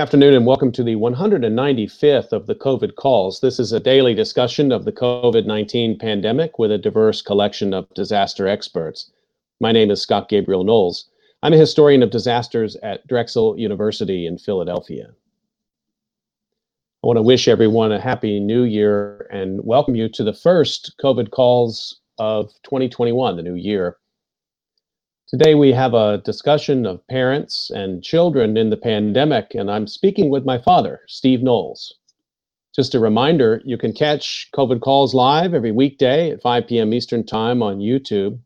afternoon and welcome to the 195th of the COVID calls. This is a daily discussion of the COVID 19 pandemic with a diverse collection of disaster experts. My name is Scott Gabriel Knowles. I'm a historian of disasters at Drexel University in Philadelphia. I want to wish everyone a happy new year and welcome you to the first COVID calls of 2021, the new year. Today, we have a discussion of parents and children in the pandemic, and I'm speaking with my father, Steve Knowles. Just a reminder you can catch COVID Calls live every weekday at 5 p.m. Eastern Time on YouTube.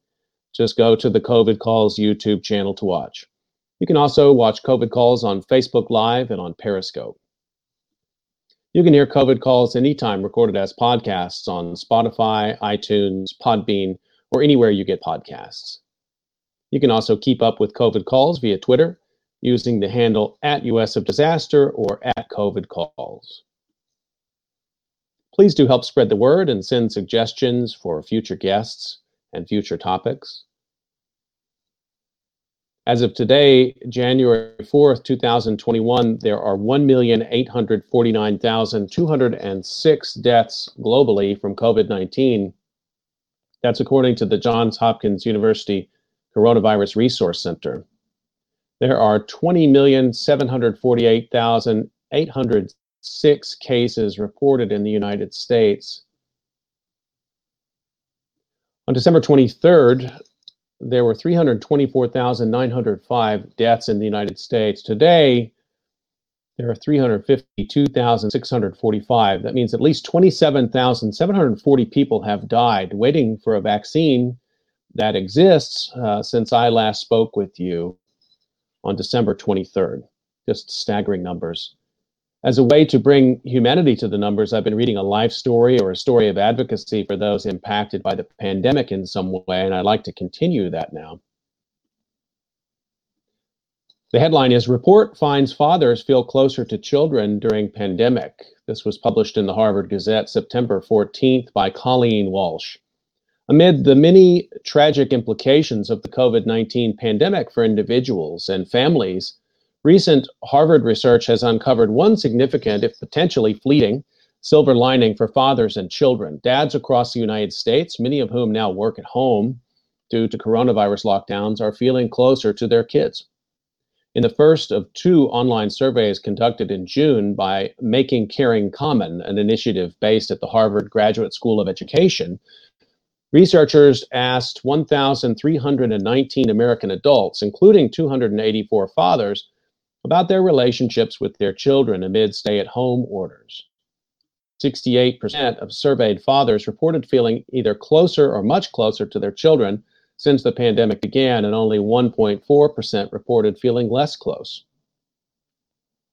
Just go to the COVID Calls YouTube channel to watch. You can also watch COVID Calls on Facebook Live and on Periscope. You can hear COVID Calls anytime recorded as podcasts on Spotify, iTunes, Podbean, or anywhere you get podcasts. You can also keep up with COVID calls via Twitter using the handle at US of Disaster or at COVID calls. Please do help spread the word and send suggestions for future guests and future topics. As of today, January 4th, 2021, there are 1,849,206 deaths globally from COVID 19. That's according to the Johns Hopkins University Coronavirus Resource Center. There are 20,748,806 cases reported in the United States. On December 23rd, there were 324,905 deaths in the United States. Today, there are 352,645. That means at least 27,740 people have died waiting for a vaccine that exists uh, since I last spoke with you on December 23rd. Just staggering numbers. As a way to bring humanity to the numbers, I've been reading a life story or a story of advocacy for those impacted by the pandemic in some way, and I'd like to continue that now. The headline is Report Finds Fathers Feel Closer to Children During Pandemic. This was published in the Harvard Gazette September 14th by Colleen Walsh. Amid the many tragic implications of the COVID 19 pandemic for individuals and families, recent Harvard research has uncovered one significant, if potentially fleeting, silver lining for fathers and children. Dads across the United States, many of whom now work at home due to coronavirus lockdowns, are feeling closer to their kids. In the first of two online surveys conducted in June by Making Caring Common, an initiative based at the Harvard Graduate School of Education, Researchers asked 1,319 American adults, including 284 fathers, about their relationships with their children amid stay at home orders. 68% of surveyed fathers reported feeling either closer or much closer to their children since the pandemic began, and only 1.4% reported feeling less close.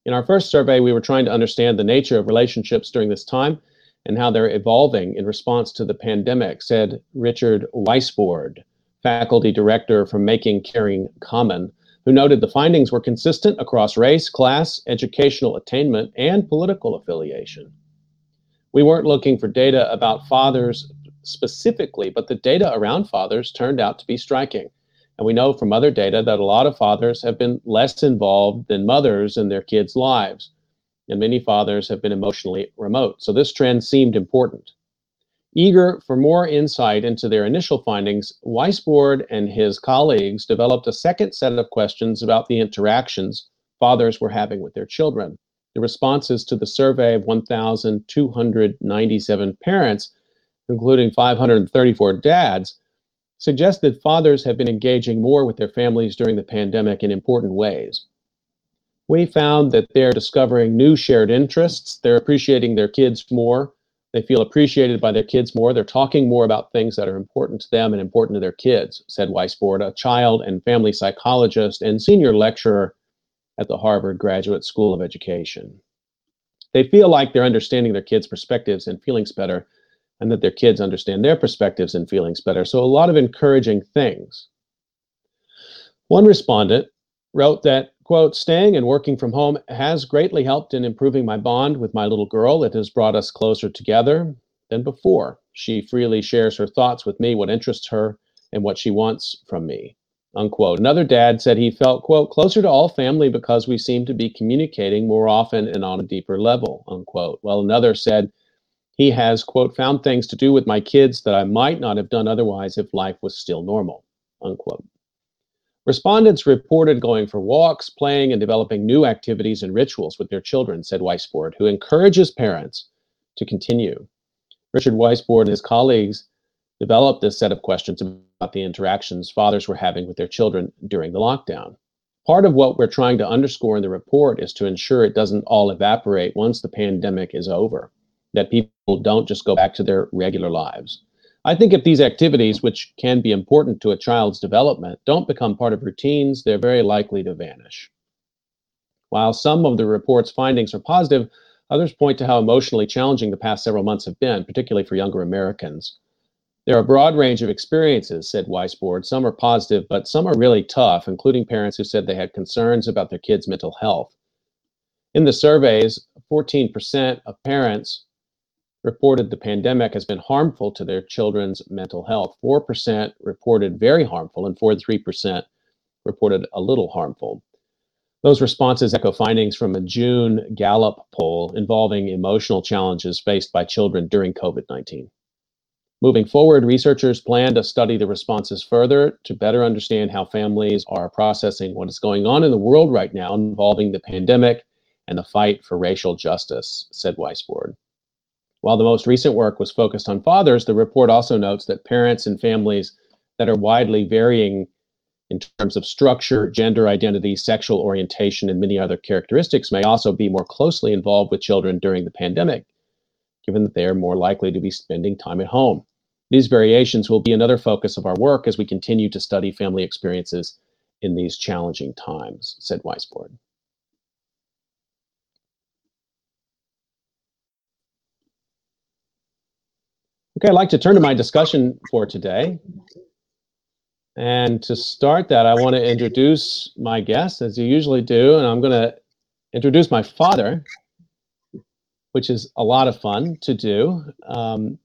In our first survey, we were trying to understand the nature of relationships during this time and how they're evolving in response to the pandemic, said Richard Weissbourd, faculty director from Making Caring Common, who noted the findings were consistent across race, class, educational attainment, and political affiliation. We weren't looking for data about fathers specifically, but the data around fathers turned out to be striking. And we know from other data that a lot of fathers have been less involved than mothers in their kids' lives and many fathers have been emotionally remote. So this trend seemed important. Eager for more insight into their initial findings, Weissbourd and his colleagues developed a second set of questions about the interactions fathers were having with their children. The responses to the survey of 1,297 parents, including 534 dads, suggest that fathers have been engaging more with their families during the pandemic in important ways we found that they're discovering new shared interests. They're appreciating their kids more. They feel appreciated by their kids more. They're talking more about things that are important to them and important to their kids, said Weissbourd, a child and family psychologist and senior lecturer at the Harvard Graduate School of Education. They feel like they're understanding their kids' perspectives and feelings better, and that their kids understand their perspectives and feelings better. So, a lot of encouraging things. One respondent wrote that Quote, staying and working from home has greatly helped in improving my bond with my little girl. It has brought us closer together than before. She freely shares her thoughts with me, what interests her, and what she wants from me. unquote. Another dad said he felt, quote, closer to all family because we seem to be communicating more often and on a deeper level, unquote. Well, another said he has, quote, found things to do with my kids that I might not have done otherwise if life was still normal, unquote. Respondents reported going for walks, playing, and developing new activities and rituals with their children, said Weissbourd, who encourages parents to continue. Richard Weissbourd and his colleagues developed this set of questions about the interactions fathers were having with their children during the lockdown. Part of what we're trying to underscore in the report is to ensure it doesn't all evaporate once the pandemic is over, that people don't just go back to their regular lives. I think if these activities, which can be important to a child's development, don't become part of routines, they're very likely to vanish. While some of the report's findings are positive, others point to how emotionally challenging the past several months have been, particularly for younger Americans. There are a broad range of experiences, said Weissbourd. Some are positive, but some are really tough, including parents who said they had concerns about their kids' mental health. In the surveys, 14% of parents reported the pandemic has been harmful to their children's mental health. 4% reported very harmful, and 43% reported a little harmful. Those responses echo findings from a June Gallup poll involving emotional challenges faced by children during COVID 19. Moving forward, researchers plan to study the responses further to better understand how families are processing what is going on in the world right now involving the pandemic and the fight for racial justice, said Weissbourd. While the most recent work was focused on fathers, the report also notes that parents and families that are widely varying in terms of structure, gender identity, sexual orientation, and many other characteristics may also be more closely involved with children during the pandemic, given that they are more likely to be spending time at home. These variations will be another focus of our work as we continue to study family experiences in these challenging times, said Weissbourd. Okay, I'd like to turn to my discussion for today. And to start that, I want to introduce my guest, as you usually do, and I'm going to introduce my father, which is a lot of fun to do. Um,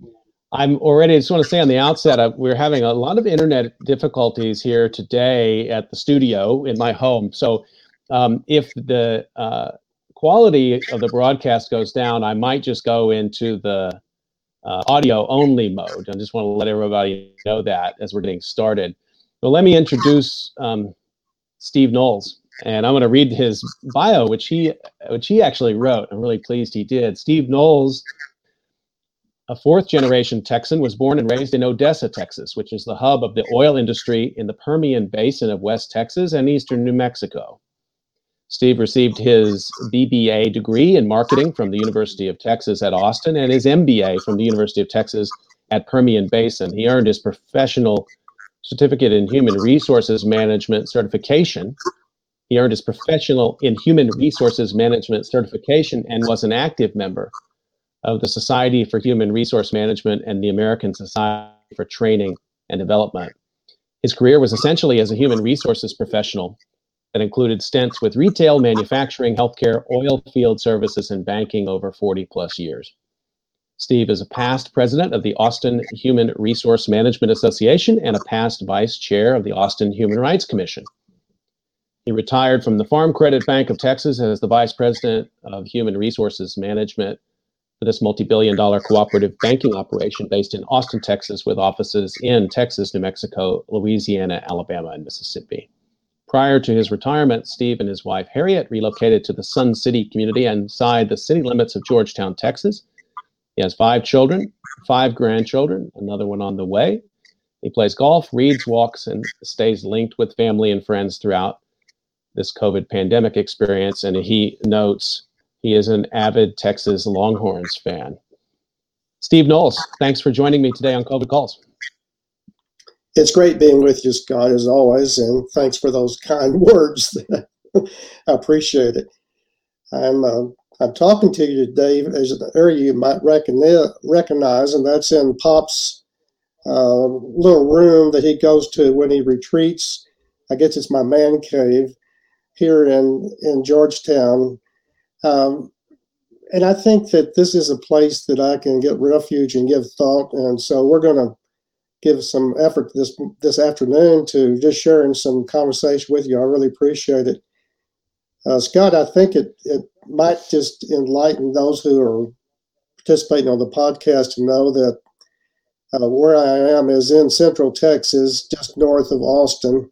I'm already, I just want to say on the outset, uh, we're having a lot of internet difficulties here today at the studio in my home. So um, if the uh, quality of the broadcast goes down, I might just go into the uh, audio only mode. I just want to let everybody know that as we're getting started. So let me introduce um, Steve Knowles, and I'm going to read his bio, which he which he actually wrote. I'm really pleased he did. Steve Knowles a fourth generation Texan, was born and raised in Odessa, Texas, which is the hub of the oil industry in the Permian Basin of West Texas and eastern New Mexico. Steve received his BBA degree in marketing from the University of Texas at Austin and his MBA from the University of Texas at Permian Basin. He earned his professional certificate in human resources management certification. He earned his professional in human resources management certification and was an active member of the Society for Human Resource Management and the American Society for Training and Development. His career was essentially as a human resources professional that included stints with retail, manufacturing, healthcare, oil field services, and banking over 40 plus years. Steve is a past president of the Austin Human Resource Management Association and a past vice chair of the Austin Human Rights Commission. He retired from the Farm Credit Bank of Texas as the vice president of Human Resources Management for this multi-billion dollar cooperative banking operation based in Austin, Texas, with offices in Texas, New Mexico, Louisiana, Alabama, and Mississippi. Prior to his retirement, Steve and his wife Harriet relocated to the Sun City community inside the city limits of Georgetown, Texas. He has five children, five grandchildren, another one on the way. He plays golf, reads, walks, and stays linked with family and friends throughout this COVID pandemic experience. And he notes he is an avid Texas Longhorns fan. Steve Knowles, thanks for joining me today on COVID Calls. It's great being with you, Scott, as always, and thanks for those kind words. I appreciate it. I'm uh, I'm talking to you today as an area you might recognize, and that's in Pop's uh, little room that he goes to when he retreats. I guess it's my man cave here in in Georgetown, um, and I think that this is a place that I can get refuge and give thought. And so we're going to give some effort this this afternoon to just sharing some conversation with you. I really appreciate it. Uh, Scott, I think it, it might just enlighten those who are participating on the podcast to know that uh, where I am is in central Texas, just north of Austin.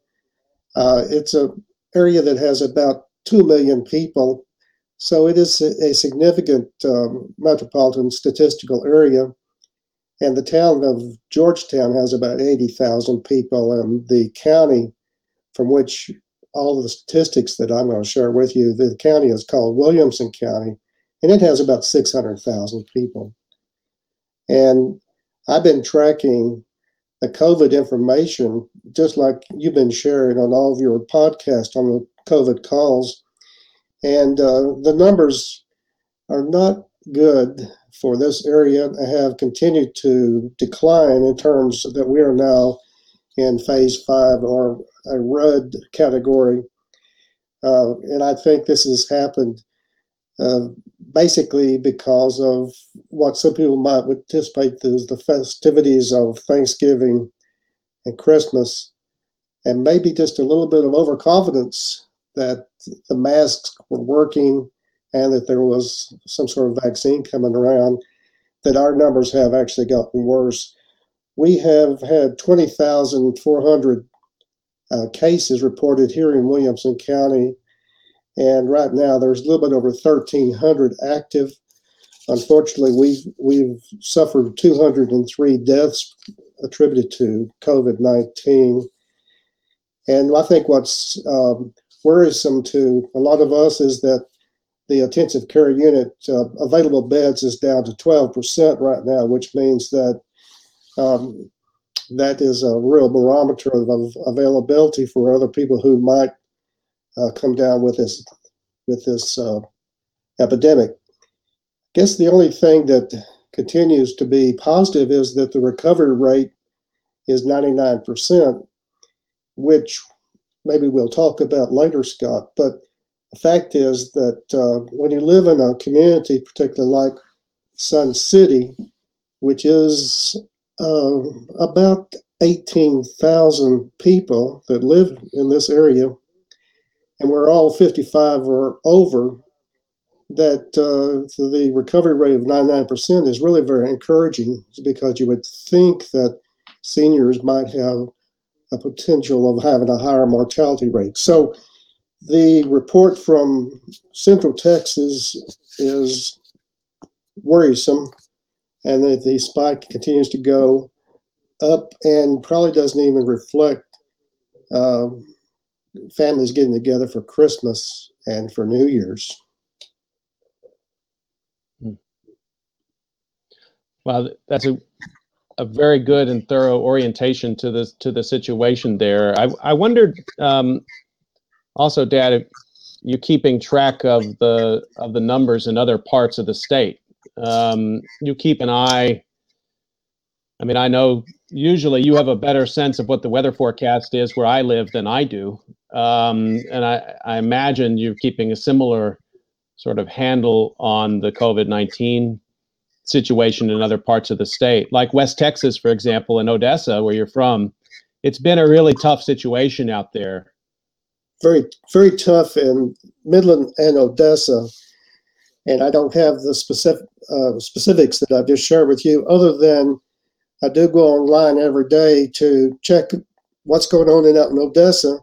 Uh, it's a area that has about 2 million people. So it is a, a significant um, metropolitan statistical area. And the town of Georgetown has about 80,000 people, and the county from which all of the statistics that I'm going to share with you, the county is called Williamson County, and it has about 600,000 people. And I've been tracking the COVID information, just like you've been sharing on all of your podcasts on the COVID calls. And uh, the numbers are not good for this area have continued to decline in terms that we are now in phase five or a red category. Uh, and I think this has happened uh, basically because of what some people might anticipate as the festivities of Thanksgiving and Christmas, and maybe just a little bit of overconfidence that the masks were working and that there was some sort of vaccine coming around, that our numbers have actually gotten worse. We have had 20,400 uh, cases reported here in Williamson County, and right now there's a little bit over 1,300 active. Unfortunately, we've we've suffered 203 deaths attributed to COVID-19, and I think what's um, worrisome to a lot of us is that the intensive care unit uh, available beds is down to 12% right now, which means that um, that is a real barometer of, of, availability for other people who might uh, come down with this with this uh, epidemic. I guess the only thing that continues to be positive is that the recovery rate is 99%, which maybe we'll talk about later, Scott. But the fact is that uh, when you live in a community, particularly like Sun City, which is uh, about 18,000 people that live in this area, and we're all 55 or over, that uh, the recovery rate of 99% is really very encouraging because you would think that seniors might have a potential of having a higher mortality rate. So the report from Central Texas is worrisome, and that the spike continues to go up and probably doesn't even reflect uh, families getting together for Christmas and for New Year's. Well, that's a a very good and thorough orientation to the to the situation there. I I wondered um, also, Dad, you're keeping track of the of the numbers in other parts of the state. Um, you keep an eye. I mean, I know usually you have a better sense of what the weather forecast is where I live than I do, um, and I, I imagine you're keeping a similar sort of handle on the COVID nineteen situation in other parts of the state, like West Texas, for example, in Odessa, where you're from. It's been a really tough situation out there. Very, very tough in Midland and Odessa. And I don't have the specific uh, specifics that I've just shared with you, other than I do go online every day to check what's going on in out in Odessa,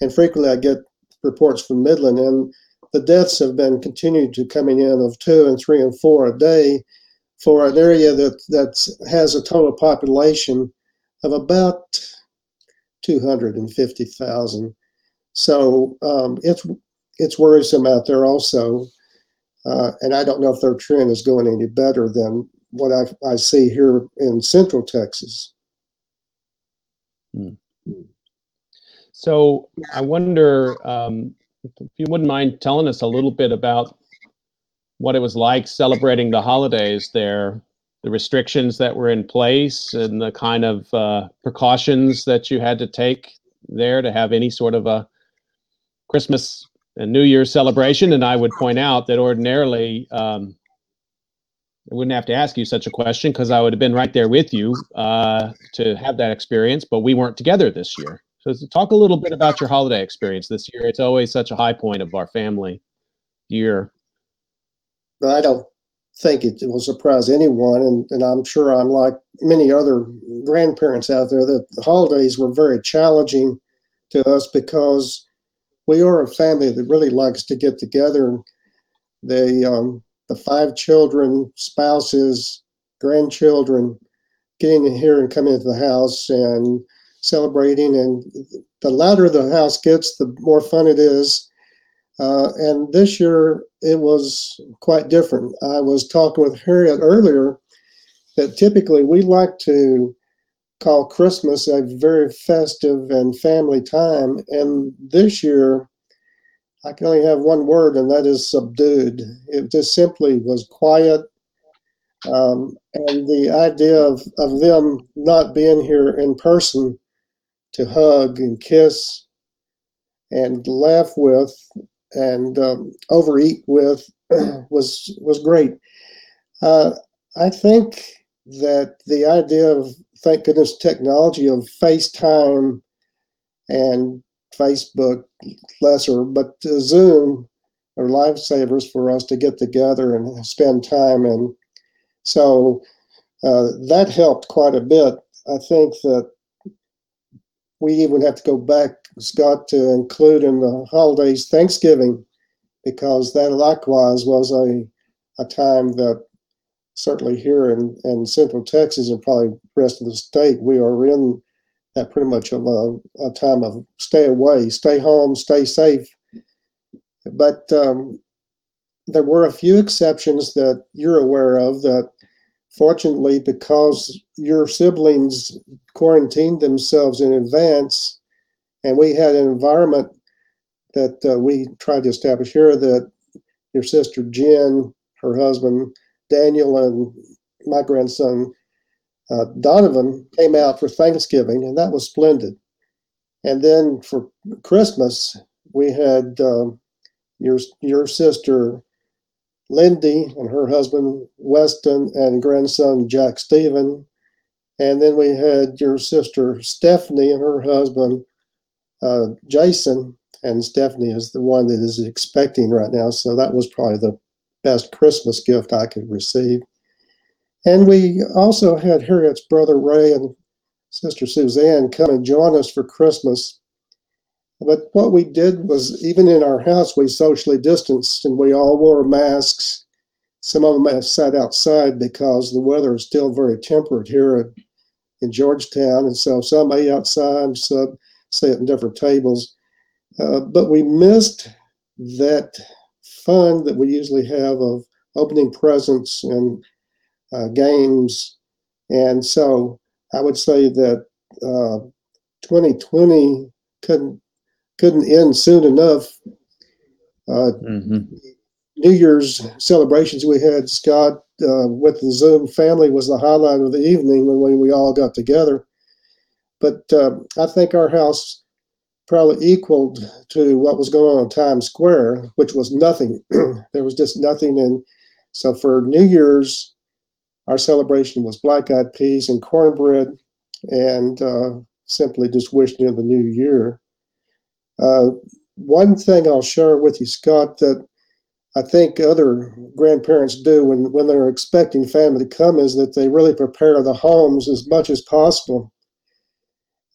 and frequently I get reports from Midland, and the deaths have been continued to coming in of two and three and four a day for an area that that has a total population of about 250,000. So um, it's it's worrisome out there also, uh, and I don't know if their trend is going any better than what I, I see here in Central Texas. Hmm. So I wonder um, if you wouldn't mind telling us a little bit about what it was like celebrating the holidays there, the restrictions that were in place, and the kind of uh, precautions that you had to take there to have any sort of a Christmas and New Year's celebration. And I would point out that ordinarily, um, I wouldn't have to ask you such a question because I would have been right there with you uh, to have that experience, but we weren't together this year. So, talk a little bit about your holiday experience this year. It's always such a high point of our family year. I don't think it will surprise anyone, and, and I'm sure I'm like many other grandparents out there that the holidays were very challenging to us because we are a family that really likes to get together. They, um, the five children, spouses, grandchildren, getting in here and coming into the house and celebrating. And the louder the house gets, the more fun it is. Uh, and this year it was quite different. I was talking with Harriet earlier that typically we like to call Christmas a very festive and family time. And this year, I can only have one word, and that is subdued. It just simply was quiet. Um, and the idea of, of them not being here in person to hug and kiss and laugh with and um, overeat with was was great. Uh, I think that the idea of thank goodness technology of FaceTime and Facebook lesser, but uh, Zoom are lifesavers for us to get together and spend time. And so uh, that helped quite a bit. I think that we even have to go back, Scott, to include in the holidays Thanksgiving, because that likewise was a, a time that certainly here in, in Central Texas and probably rest of the state, we are in that pretty much of a, a time of stay away, stay home, stay safe. But um, there were a few exceptions that you're aware of that fortunately, because your siblings quarantined themselves in advance, and we had an environment that uh, we tried to establish here that your sister Jen, her husband Daniel, and my grandson uh, Donovan came out for Thanksgiving, and that was splendid. And then for Christmas, we had um, your your sister Lindy and her husband Weston and grandson Jack Stephen. And then we had your sister Stephanie and her husband uh, Jason. And Stephanie is the one that is expecting right now. So that was probably the best Christmas gift I could receive. And we also had Harriet's brother Ray and sister Suzanne come and join us for Christmas. But what we did was, even in our house, we socially distanced and we all wore masks. Some of them have sat outside because the weather is still very temperate here in Georgetown. And so some ate outside, some sat at different tables. Uh, but we missed that fun that we usually have of opening presents and uh, games. And so I would say that uh, 2020 couldn't couldn't end soon enough. Uh, mm-hmm. New Year's celebrations we had, Scott, uh, with the Zoom family was the highlight of the evening when we all got together. But uh, I think our house probably equaled to what was going on in Times Square, which was nothing. there was just nothing. And so for New Year's, our celebration was black eyed peas and cornbread, and uh, simply just wishing in the new year. Uh, one thing I'll share with you, Scott, that I think other grandparents do when, when they're expecting family to come is that they really prepare the homes as much as possible.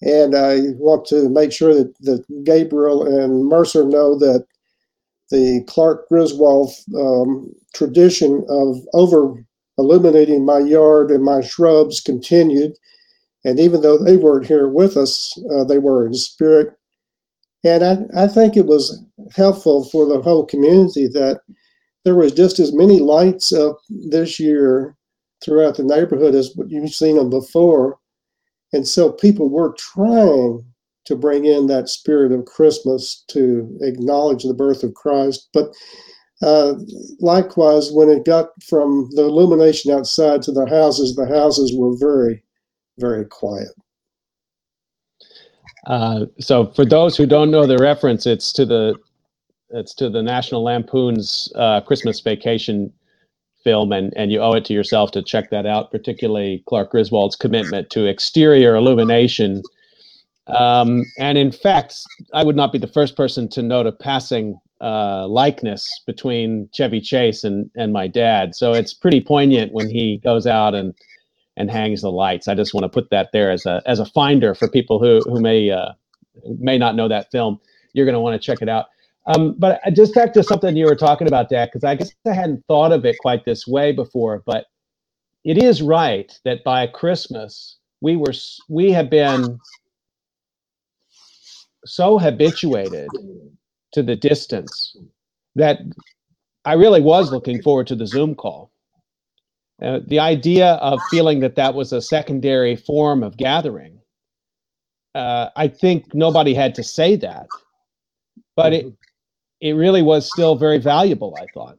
And I want to make sure that, that Gabriel and Mercer know that the Clark Griswold um, tradition of over illuminating my yard and my shrubs continued. And even though they weren't here with us, uh, they were in spirit. And I, I think it was helpful for the whole community that there was just as many lights up this year throughout the neighborhood as what you've seen them before. And so people were trying to bring in that spirit of Christmas to acknowledge the birth of Christ. But uh, likewise, when it got from the illumination outside to the houses, the houses were very, very quiet. Uh, so, for those who don't know the reference, it's to the it's to the National Lampoon's uh, Christmas Vacation film, and, and you owe it to yourself to check that out, particularly Clark Griswold's commitment to exterior illumination. Um, and in fact, I would not be the first person to note a passing uh, likeness between Chevy Chase and, and my dad. So it's pretty poignant when he goes out and and hangs the lights. I just want to put that there as a as a finder for people who who may uh, may not know that film. You're going to want to check it out. Um, but just back to something you were talking about, Dak, because I guess I hadn't thought of it quite this way before. But it is right that by Christmas we were we have been so habituated to the distance that I really was looking forward to the Zoom call. Uh, the idea of feeling that that was a secondary form of gathering, uh, I think nobody had to say that, but it it really was still very valuable. I thought,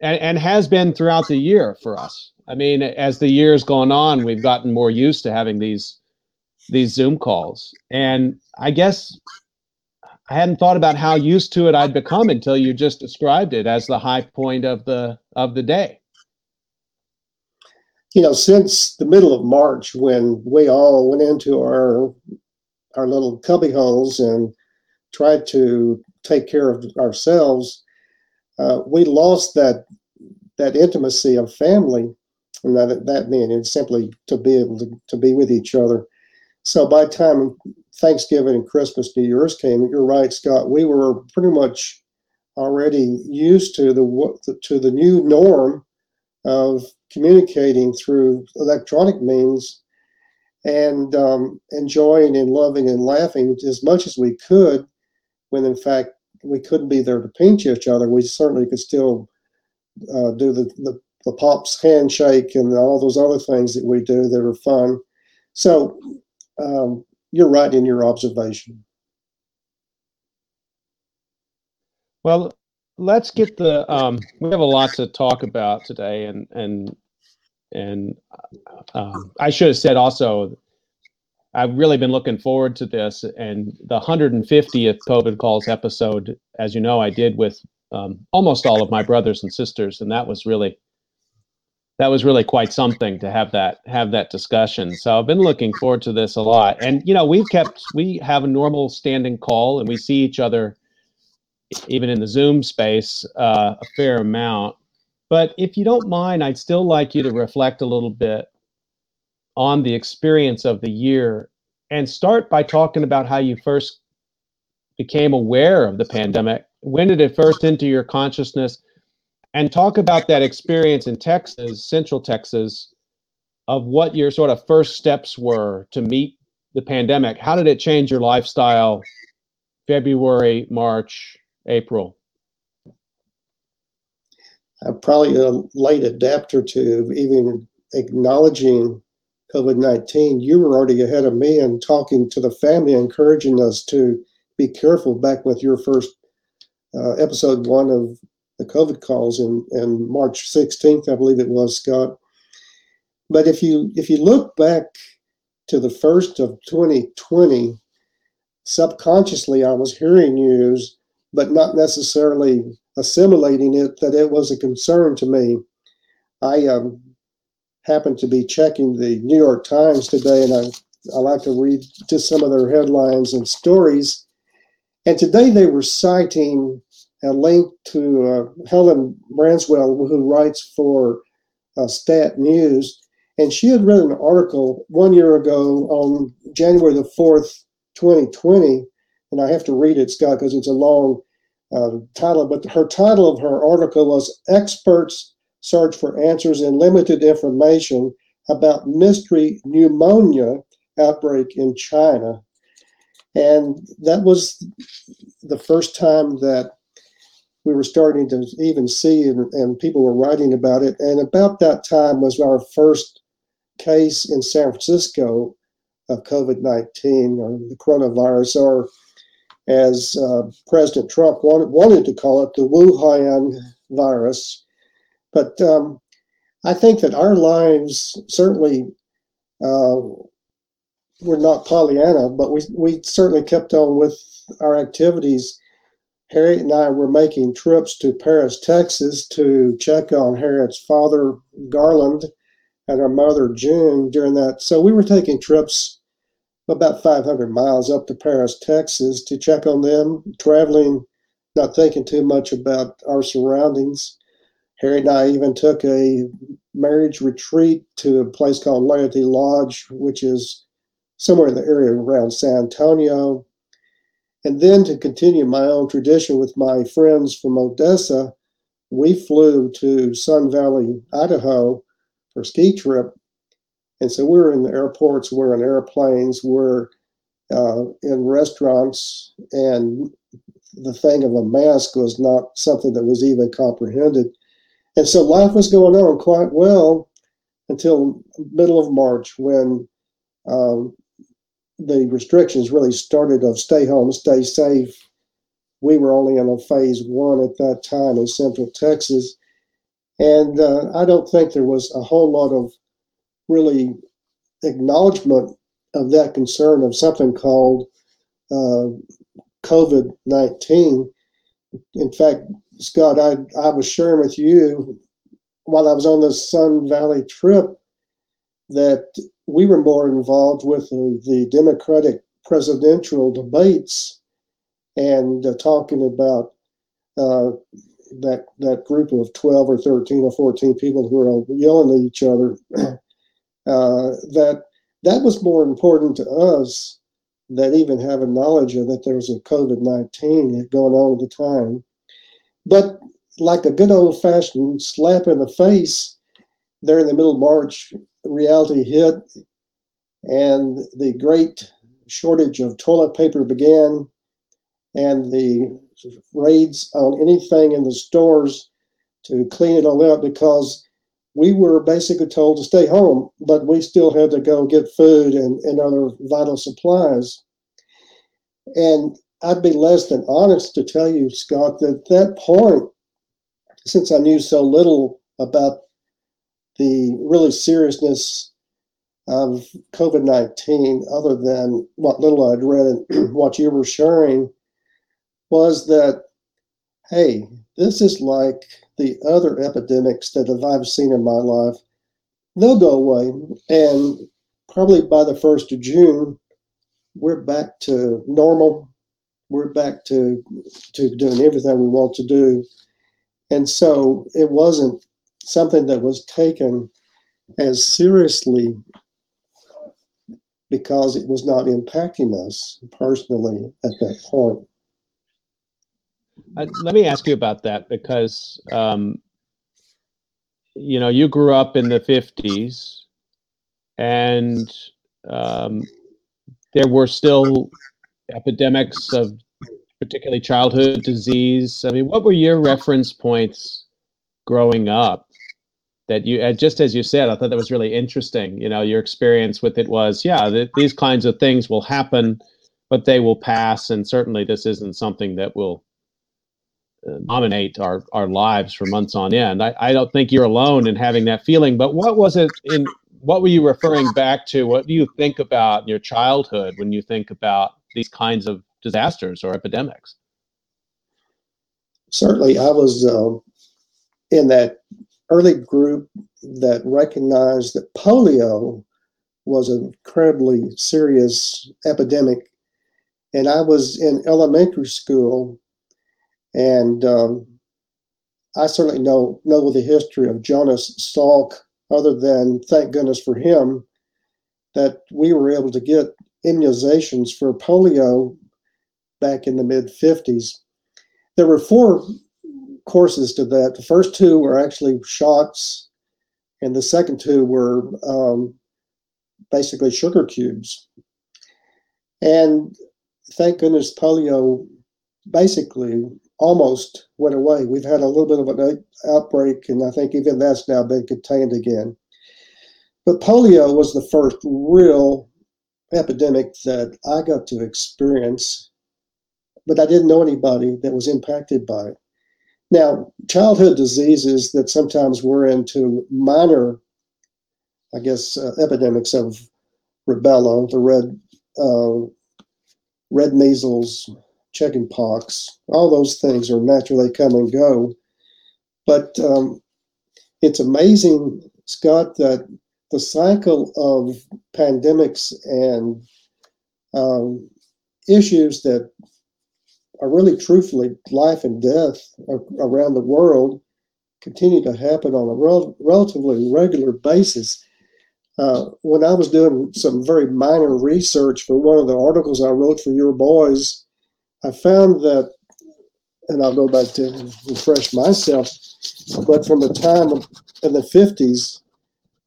and and has been throughout the year for us. I mean, as the years gone on, we've gotten more used to having these these Zoom calls, and I guess I hadn't thought about how used to it I'd become until you just described it as the high point of the of the day. You know, since the middle of March, when we all went into our our little cubby holes and tried to take care of ourselves, uh, we lost that that intimacy of family, and that that meaning simply to be able to, to be with each other. So by time Thanksgiving and Christmas, New Year's came, you're right, Scott. We were pretty much already used to the to the new norm of communicating through electronic means and um, enjoying and loving and laughing as much as we could. When in fact we couldn't be there to pinch each other, we certainly could still uh, do the, the the pops handshake and all those other things that we do that are fun. So um, you're right in your observation. Well, let's get the. Um, we have a lot to talk about today, and and and um, I should have said also. I've really been looking forward to this, and the 150th COVID calls episode, as you know, I did with um, almost all of my brothers and sisters, and that was really that was really quite something to have that have that discussion. So I've been looking forward to this a lot. And you know, we've kept we have a normal standing call, and we see each other even in the Zoom space uh, a fair amount. But if you don't mind, I'd still like you to reflect a little bit on the experience of the year and start by talking about how you first became aware of the pandemic. When did it first enter your consciousness? and talk about that experience in Texas, Central Texas, of what your sort of first steps were to meet the pandemic. How did it change your lifestyle February, March, April? I'm probably a late adapter to even acknowledging COVID 19. You were already ahead of me and talking to the family, encouraging us to be careful back with your first uh, episode one of the COVID calls in, in March 16th, I believe it was, Scott. But if you if you look back to the first of 2020, subconsciously I was hearing news, but not necessarily assimilating it that it was a concern to me. I um, happened to be checking the New York Times today, and I, I like to read just some of their headlines and stories. And today they were citing a link to uh, Helen Branswell, who writes for uh, Stat News. And she had written an article one year ago on January the 4th, 2020. And I have to read it, Scott, because it's a long uh, title. But her title of her article was Experts Search for Answers in Limited Information about Mystery Pneumonia Outbreak in China. And that was the first time that we were starting to even see, and, and people were writing about it. And about that time was our first case in San Francisco of COVID 19 or the coronavirus, or as uh, President Trump wanted, wanted to call it, the Wuhan virus. But um, I think that our lives certainly uh, were not Pollyanna, but we, we certainly kept on with our activities Harriet and I were making trips to Paris, Texas to check on Harriet's father, Garland, and our mother, June, during that. So we were taking trips about 500 miles up to Paris, Texas to check on them, traveling, not thinking too much about our surroundings. Harriet and I even took a marriage retreat to a place called Laity Lodge, which is somewhere in the area around San Antonio. And then to continue my own tradition with my friends from Odessa, we flew to Sun Valley, Idaho for a ski trip. And so we're in the airports, we're in airplanes, we're uh, in restaurants, and the thing of a mask was not something that was even comprehended. And so life was going on quite well until middle of March when um, the restrictions really started of stay home, stay safe. We were only in a phase one at that time in Central Texas. And uh, I don't think there was a whole lot of really acknowledgement of that concern of something called uh, COVID 19. In fact, Scott, I, I was sharing with you while I was on the Sun Valley trip that we were more involved with the Democratic presidential debates and uh, talking about uh, that that group of 12 or 13 or 14 people who are yelling at each other uh, that that was more important to us than even having knowledge of that there was a covid-19 going on at the time but like a good old-fashioned slap in the face there in the middle of march reality hit and the great shortage of toilet paper began and the raids on anything in the stores to clean it all up because we were basically told to stay home, but we still had to go get food and, and other vital supplies. And I'd be less than honest to tell you, Scott, that at that point, since I knew so little about the really seriousness of COVID 19, other than what little I'd read and what you were sharing, was that, hey, this is like the other epidemics that I've seen in my life. They'll go away. And probably by the 1st of June, we're back to normal. We're back to, to doing everything we want to do. And so it wasn't something that was taken as seriously because it was not impacting us personally at that point. Uh, let me ask you about that because um, you know you grew up in the 50s and um, there were still epidemics of particularly childhood disease. I mean what were your reference points growing up that you just as you said i thought that was really interesting you know your experience with it was yeah th- these kinds of things will happen but they will pass and certainly this isn't something that will uh, dominate our our lives for months on end. I, I don't think you're alone in having that feeling but what was it in what were you referring back to? What do you think about your childhood when you think about these kinds of disasters or epidemics certainly i was uh, in that early group that recognized that polio was an incredibly serious epidemic. And I was in elementary school, and um, I certainly know know the history of Jonas Salk, other than thank goodness for him that we were able to get immunizations for polio back in the mid 50s. There were four courses to that. The first two were actually shots, and the second two were um, basically sugar cubes. And thank goodness polio basically almost went away. We've had a little bit of an outbreak, and I think even that's now been contained again. But polio was the first real epidemic that I got to experience, but I didn't know anybody that was impacted by it. Now, childhood diseases that sometimes we're into minor, I guess, uh, epidemics of rubella, the red, uh, red measles, chicken pox, all those things are naturally come and go. But um, it's amazing, Scott, that the cycle of pandemics and um, issues that are really truthfully life and death around the world continue to happen on a rel- relatively regular basis. Uh, when I was doing some very minor research for one of the articles I wrote for your boys, I found that, and I'll go back to refresh myself, but from the time in the 50s,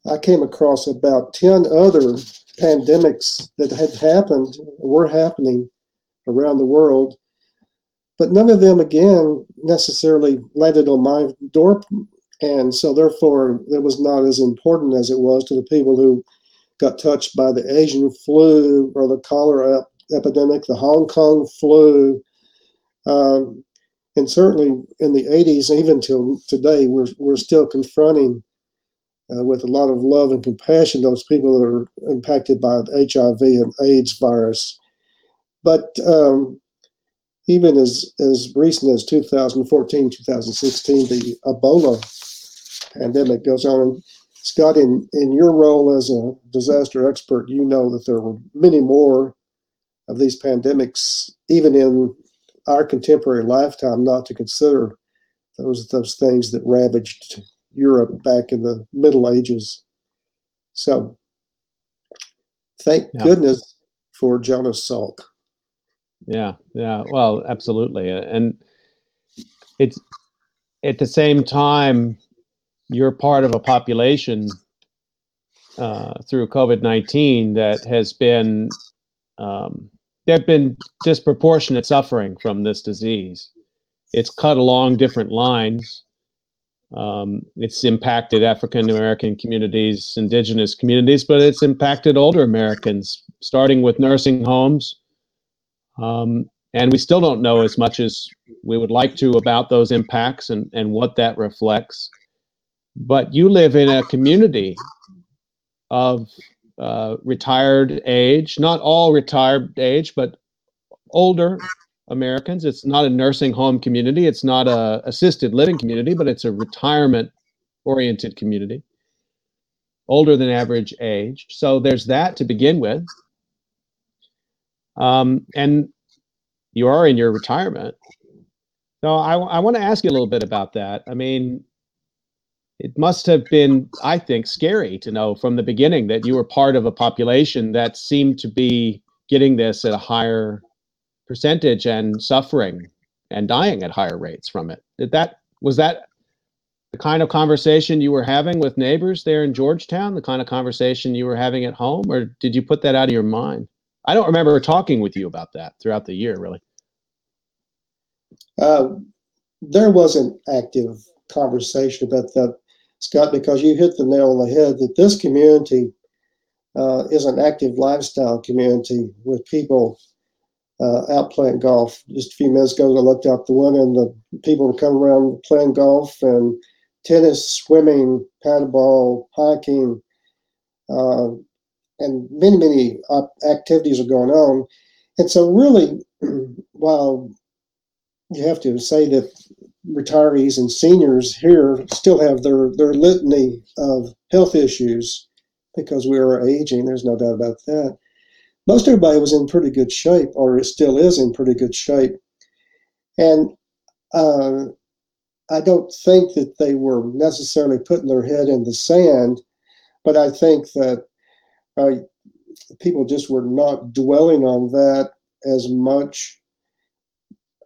I came across about 10 other pandemics that had happened, were happening around the world, but none of them, again, necessarily landed on my door. And so, therefore, it was not as important as it was to the people who got touched by the Asian flu or the cholera epidemic, the Hong Kong flu. Um, and certainly in the 80s, even till today, we're, we're still confronting uh, with a lot of love and compassion those people that are impacted by HIV and AIDS virus. But um, even as, as recent as 2014, 2016, the Ebola pandemic goes on. Scott, in, in your role as a disaster expert, you know that there were many more of these pandemics, even in our contemporary lifetime, not to consider those those things that ravaged Europe back in the Middle Ages. So, thank yeah. goodness for Jonas Salk. Yeah, yeah. Well, absolutely, and it's at the same time you're part of a population uh, through COVID nineteen that has been um, there have been disproportionate suffering from this disease. It's cut along different lines. Um, it's impacted African American communities, indigenous communities, but it's impacted older Americans, starting with nursing homes. Um, and we still don't know as much as we would like to about those impacts and, and what that reflects. But you live in a community of uh, retired age, not all retired age, but older Americans. It's not a nursing home community. It's not a assisted living community, but it's a retirement oriented community. Older than average age. So there's that to begin with. Um, and you are in your retirement. So I, I want to ask you a little bit about that. I mean, it must have been, I think, scary to know from the beginning that you were part of a population that seemed to be getting this at a higher percentage and suffering and dying at higher rates from it. Did that was that the kind of conversation you were having with neighbors there in Georgetown, the kind of conversation you were having at home, or did you put that out of your mind? I don't remember talking with you about that throughout the year, really. Uh, there was an active conversation about that Scott, because you hit the nail on the head that this community uh, is an active lifestyle community with people uh, out playing golf. Just a few minutes ago, I looked out the window and the people were coming around playing golf and tennis, swimming, paddleball, hiking, uh, and many, many activities are going on. And so, really, while you have to say that retirees and seniors here still have their, their litany of health issues because we are aging. There's no doubt about that. Most everybody was in pretty good shape, or still is in pretty good shape. And uh, I don't think that they were necessarily putting their head in the sand, but I think that uh, people just were not dwelling on that as much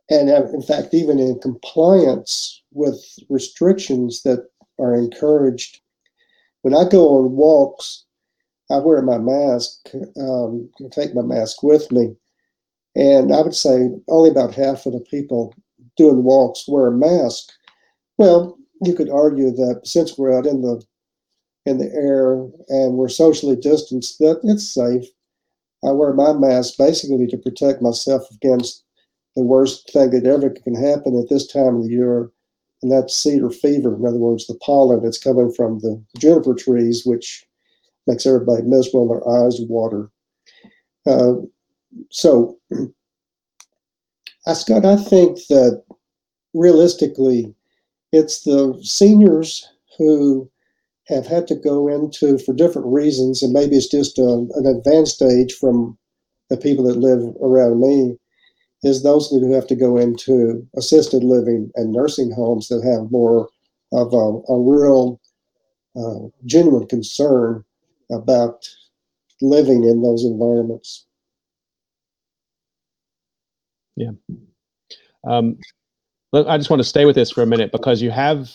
and in fact, even in compliance with restrictions that are encouraged. When I go on walks, I wear my mask, um, take my mask with me. And I would say only about half of the people doing walks wear a mask. Well, you could argue that since we're out in the in the air and we're socially distanced, that it's safe. I wear my mask basically to protect myself against the worst thing that ever can happen at this time of the year, and that's cedar fever. In other words, the pollen that's coming from the juniper trees, which makes everybody miserable their eyes water. Uh, so Scott, I think that realistically, it's the seniors who have had to go into for different reasons, and maybe it's just a, an advanced age from the people that live around me, is those who have to go into assisted living and nursing homes that have more of a, a real uh, genuine concern about living in those environments. Yeah. Um, look, I just want to stay with this for a minute because you have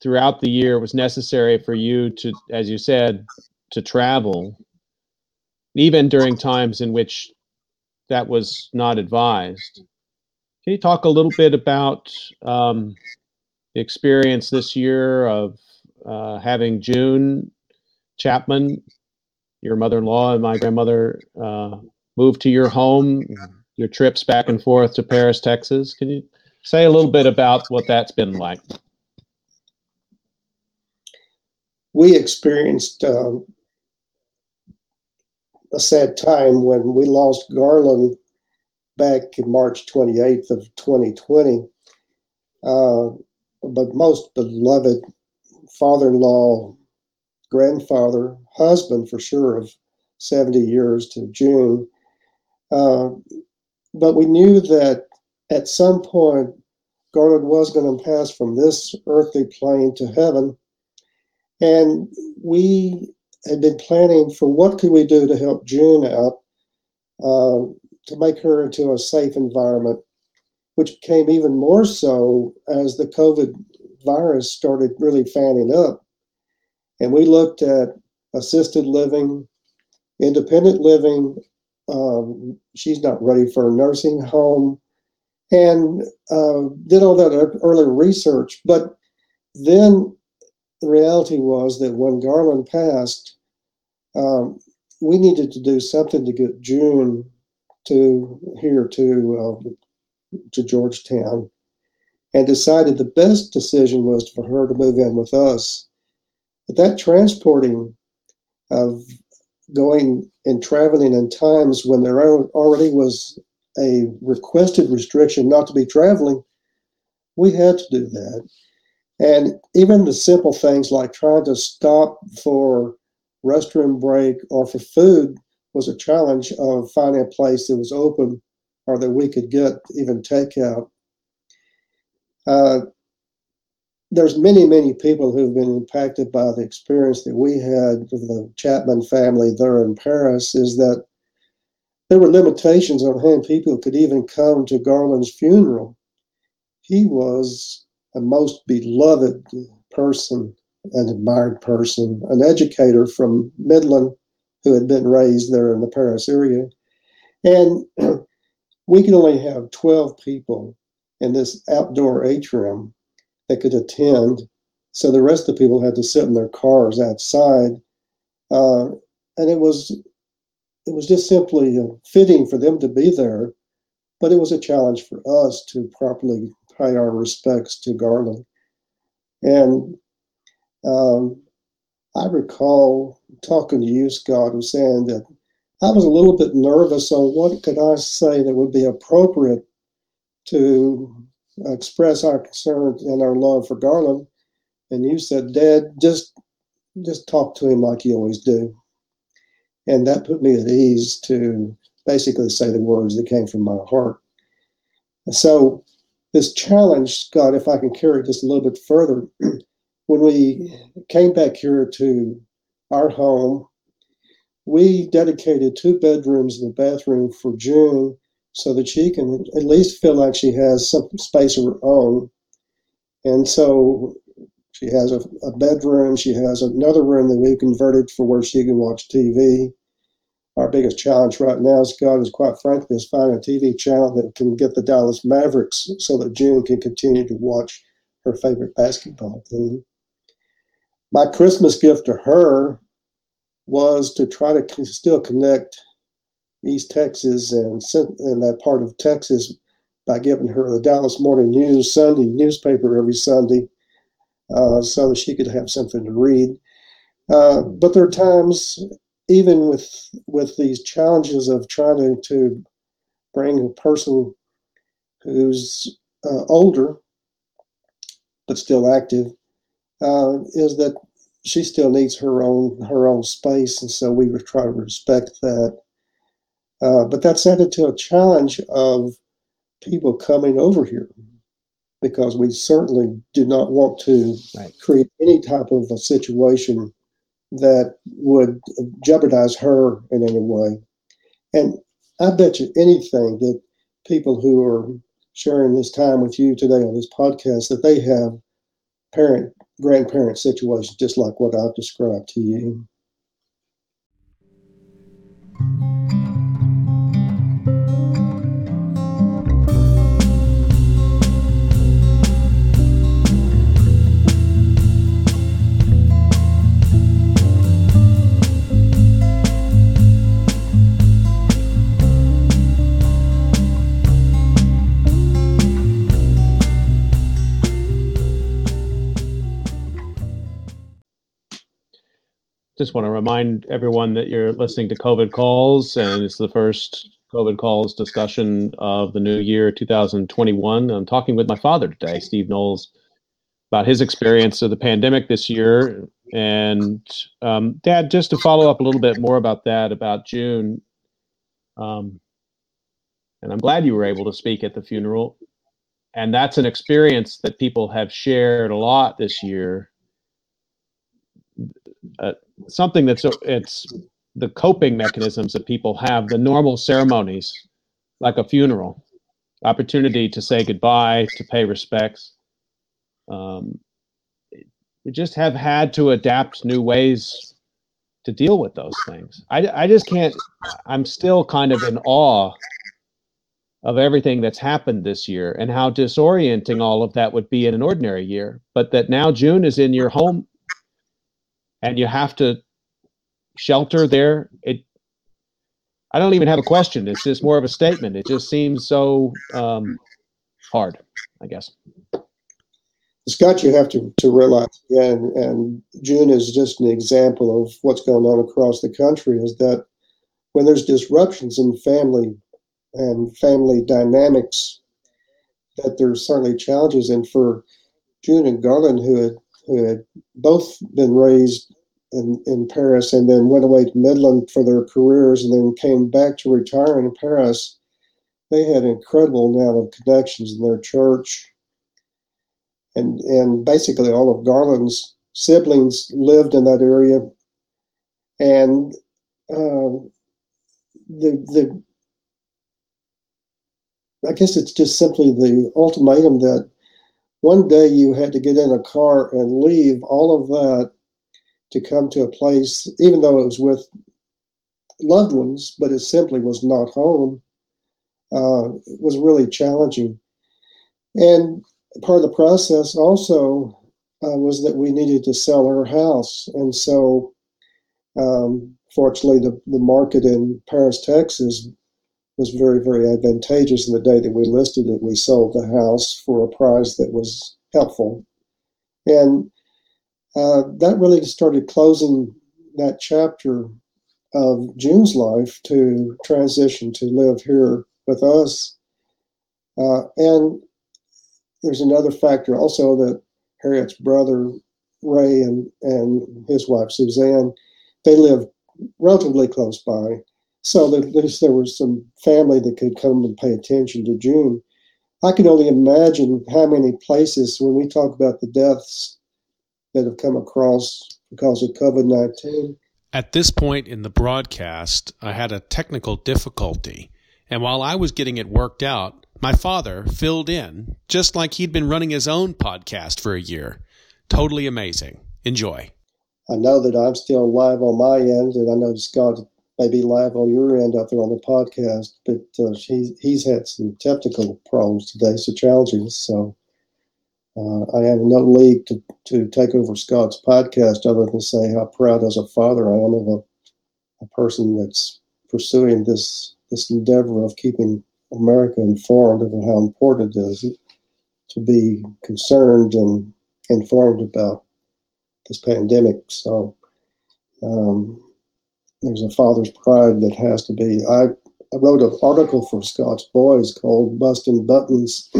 throughout the year was necessary for you to, as you said, to travel, even during times in which that was not advised. Can you talk a little bit about um, the experience this year of uh, having June Chapman, your mother-in-law, and my grandmother uh, move to your home, your trips back and forth to Paris, Texas? Can you say a little bit about what that's been like? we experienced um, a sad time when we lost Garland back in March 28th of 2020. Uh, but most beloved father-in-law, grandfather, husband for sure of 70 years to June. Uh, but we knew that at some point Garland was going to pass from this earthly plane to heaven and we had been planning for what could we do to help June out uh, to make her into a safe environment, which became even more so as the COVID virus started really fanning up. And we looked at assisted living, independent living. Um, she's not ready for a nursing home, and uh, did all that early research. But then the reality was that when Garland passed, um, we needed to do something to get June to here to uh, to Georgetown, and decided the best decision was for her to move in with us. But that transporting of going and traveling in times when there already was a requested restriction not to be traveling, we had to do that. And even the simple things like trying to stop for restroom break or for food was a challenge of finding a place that was open or that we could get even takeout. Uh, there's many, many people who've been impacted by the experience that we had with the Chapman family there in Paris is that there were limitations on how people could even come to Garland's funeral. He was a most beloved person, an admired person, an educator from Midland who had been raised there in the Paris area. And we could only have 12 people in this outdoor atrium that could attend. So the rest of the people had to sit in their cars outside. Uh, and it was it was just simply fitting for them to be there, but it was a challenge for us to properly pay our respects to Garland. And um, I recall talking to you, Scott, and saying that I was a little bit nervous on what could I say that would be appropriate to express our concern and our love for Garland. And you said, Dad, just just talk to him like you always do. And that put me at ease to basically say the words that came from my heart. So this challenge, Scott, if I can carry it just a little bit further, when we came back here to our home, we dedicated two bedrooms and a bathroom for June so that she can at least feel like she has some space of her own. And so she has a, a bedroom, she has another room that we converted for where she can watch TV our biggest challenge right now, Scott, is quite frankly, is finding a TV channel that can get the Dallas Mavericks so that June can continue to watch her favorite basketball team. My Christmas gift to her was to try to still connect East Texas and, that part of Texas by giving her the Dallas Morning News Sunday newspaper every Sunday uh, so that she could have something to read. Uh, but there are times even with with these challenges of trying to, to bring a person who's uh, older but still active uh, is that she still needs her own her own space, and so we try to respect that. Uh, but that's added to a challenge of people coming over here because we certainly do not want to right. create any type of a situation that would jeopardize her in any way. And I bet you anything that people who are sharing this time with you today on this podcast that they have parent grandparent situations just like what I've described to you. Just want to remind everyone that you're listening to COVID calls, and it's the first COVID calls discussion of the new year 2021. I'm talking with my father today, Steve Knowles, about his experience of the pandemic this year. And um, Dad, just to follow up a little bit more about that, about June. Um, and I'm glad you were able to speak at the funeral. And that's an experience that people have shared a lot this year. Uh, something that's it's the coping mechanisms that people have, the normal ceremonies, like a funeral, opportunity to say goodbye, to pay respects. Um, we just have had to adapt new ways to deal with those things. I, I just can't, I'm still kind of in awe of everything that's happened this year and how disorienting all of that would be in an ordinary year. But that now June is in your home and you have to shelter there. It, I don't even have a question. It's just more of a statement. It just seems so um, hard, I guess. Scott, you have to, to realize again, and June is just an example of what's going on across the country, is that when there's disruptions in family and family dynamics, that there's certainly challenges. And for June and Garland, who had, who had both been raised in, in Paris and then went away to Midland for their careers and then came back to retire in Paris. They had an incredible amount of connections in their church. And, and basically all of Garland's siblings lived in that area. And uh, the, the, I guess it's just simply the ultimatum that one day you had to get in a car and leave all of that to come to a place, even though it was with loved ones, but it simply was not home, uh, was really challenging. And part of the process also uh, was that we needed to sell our house. And so, um, fortunately, the, the market in Paris, Texas was very, very advantageous. And the day that we listed it, we sold the house for a price that was helpful. And uh, that really started closing that chapter of June's life to transition to live here with us. Uh, and there's another factor also that Harriet's brother Ray and, and his wife Suzanne, they live relatively close by. So at least there was some family that could come and pay attention to June. I can only imagine how many places when we talk about the deaths that have come across because of COVID 19. At this point in the broadcast, I had a technical difficulty, and while I was getting it worked out, my father filled in, just like he'd been running his own podcast for a year. Totally amazing. Enjoy. I know that I'm still alive on my end, and I know Scott may be live on your end out there on the podcast, but uh, he, he's had some technical problems today, so challenges. So uh, I have no lead to, to take over Scott's podcast other than say how proud as a father I am of a, a person that's pursuing this this endeavor of keeping America informed of how important it is to be concerned and informed about this pandemic. So um, there's a father's pride that has to be. I I wrote an article for Scott's Boys called Busting Buttons.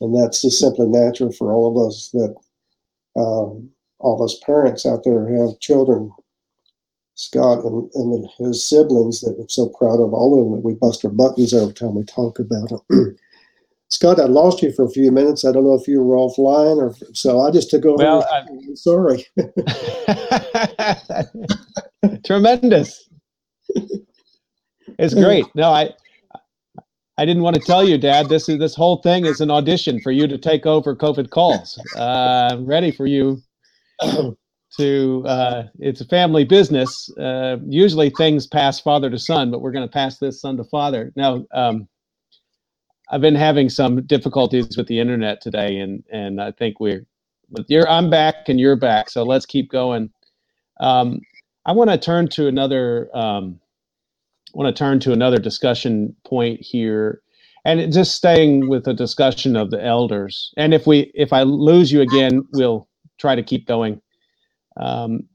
and that's just simply natural for all of us that um, all of us parents out there have children. Scott and, and his siblings that we're so proud of, all of them that we bust our buttons every time we talk about them. Scott, I lost you for a few minutes. I don't know if you were offline or so. I just took over. Well, I'm sorry. Tremendous. It's great. No, I I didn't want to tell you, Dad. This is this whole thing is an audition for you to take over COVID calls. Uh, I'm ready for you to. Uh, it's a family business. Uh, usually things pass father to son, but we're going to pass this son to father. Now, um, I've been having some difficulties with the internet today, and and I think we're. But you're I'm back and you're back, so let's keep going. Um, I want to turn to another. Um, want to turn to another discussion point here, and just staying with the discussion of the elders. And if we if I lose you again, we'll try to keep going. Um,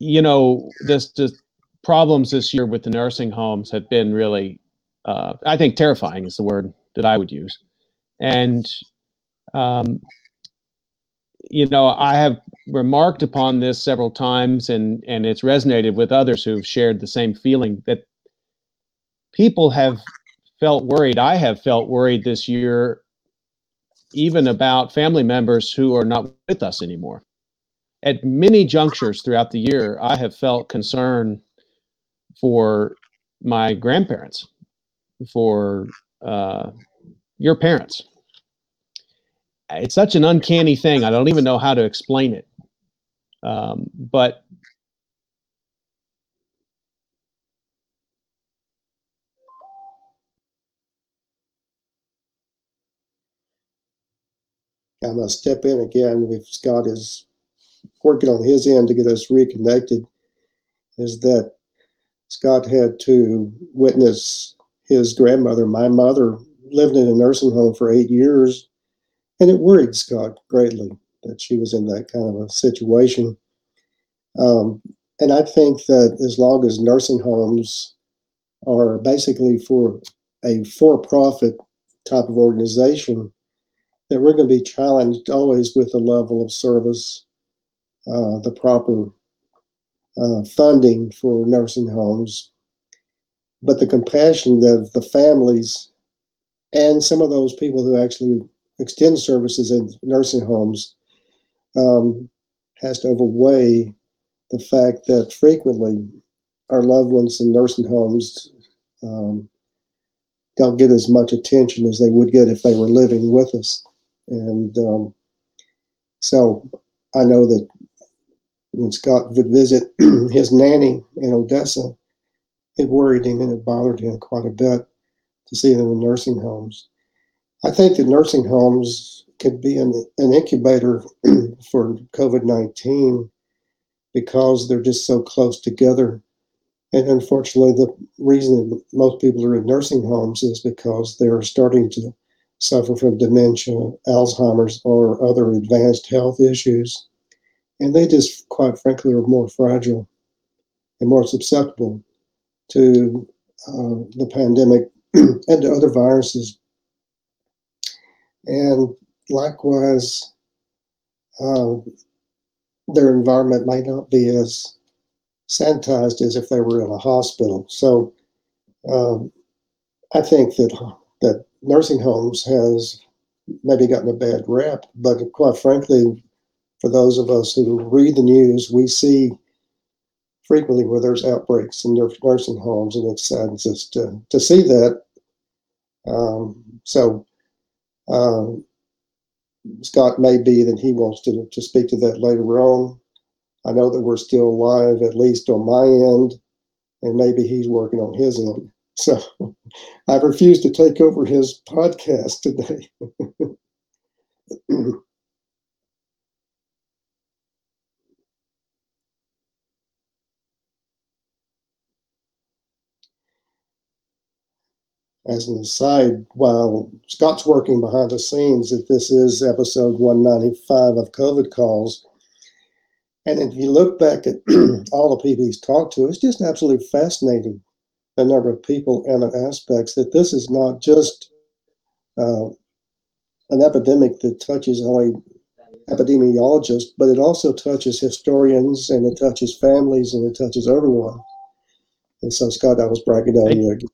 you know, this just problems this year with the nursing homes have been really uh, I think terrifying is the word that I would use. And, um, you know, I have remarked upon this several times and, and it's resonated with others who've shared the same feeling that people have felt worried. I have felt worried this year, even about family members who are not with us anymore. At many junctures throughout the year, I have felt concern for my grandparents for uh, your parents. It's such an uncanny thing. I don't even know how to explain it. Um, but I must step in again if Scott is working on his end to get us reconnected. Is that Scott had to witness his grandmother, my mother, lived in a nursing home for eight years, and it worried Scott greatly that she was in that kind of a situation. Um, and I think that as long as nursing homes are basically for a for-profit type of organization, that we're going to be challenged always with the level of service, uh, the proper uh, funding for nursing homes, but the compassion of the families and some of those people who actually extend services in nursing homes um, has to overweigh the fact that frequently our loved ones in nursing homes um, don't get as much attention as they would get if they were living with us. And um, so I know that when Scott would visit his nanny in Odessa, it worried him and it bothered him quite a bit to see them in nursing homes. I think that nursing homes could be an, an incubator for COVID 19 because they're just so close together. And unfortunately, the reason most people are in nursing homes is because they're starting to suffer from dementia, Alzheimer's, or other advanced health issues. And they just, quite frankly, are more fragile and more susceptible to uh, the pandemic and to other viruses. And likewise, uh, their environment may not be as sanitized as if they were in a hospital. So um, I think that that nursing homes has maybe gotten a bad rap, but quite frankly, for those of us who read the news, we see frequently where there's outbreaks in their nursing homes, and it saddens us to, to see that. Um, so, um, Scott may be that he wants to, to speak to that later on. I know that we're still live, at least on my end, and maybe he's working on his end. So I've refused to take over his podcast today. as an aside, while Scott's working behind the scenes, that this is episode 195 of COVID calls. And if you look back at all the people he's talked to, it's just absolutely fascinating the number of people and the aspects that this is not just uh, an epidemic that touches only epidemiologists, but it also touches historians and it touches families and it touches everyone. And so, Scott, I was bragging on you again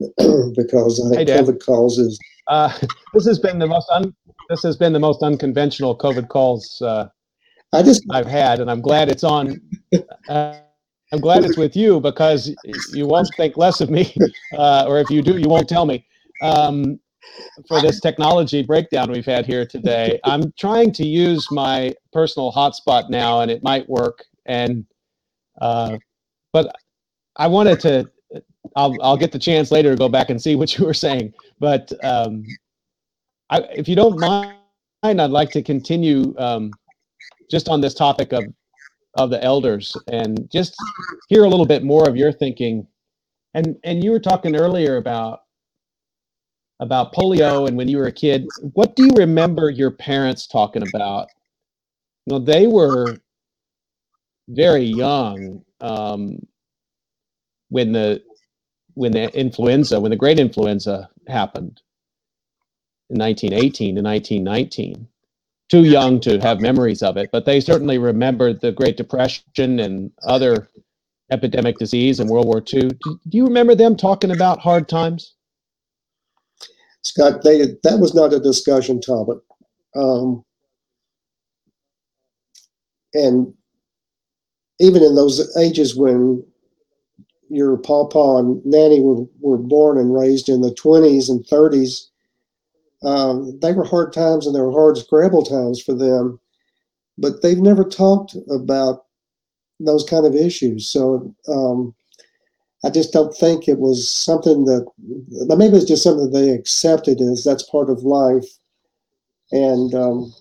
because I hey, COVID calls is. Uh, this has been the most un, this has been the most unconventional COVID calls uh, I just I've had, and I'm glad it's on. Uh, I'm glad it's with you because you won't think less of me, uh, or if you do, you won't tell me. Um, for this technology breakdown we've had here today. I'm trying to use my personal hotspot now, and it might work. And uh, but I wanted to. I'll I'll get the chance later to go back and see what you were saying. But um, I, if you don't mind, I'd like to continue um, just on this topic of of the elders and just hear a little bit more of your thinking. And and you were talking earlier about about polio and when you were a kid. What do you remember your parents talking about? Know, they were very young um, when the when the influenza, when the great influenza happened in 1918 to 1919 too young to have memories of it, but they certainly remembered the Great Depression and other epidemic disease and World War II. Do, you remember them talking about hard times? Scott, they, that was not a discussion topic. Um, and even in those ages when your papa and nanny were, were born and raised in the 20s and 30s, um, they were hard times and they were hard scrabble times for them, but they've never talked about those kind of issues. So um, I just don't think it was something that maybe it's just something they accepted as that's part of life. And um,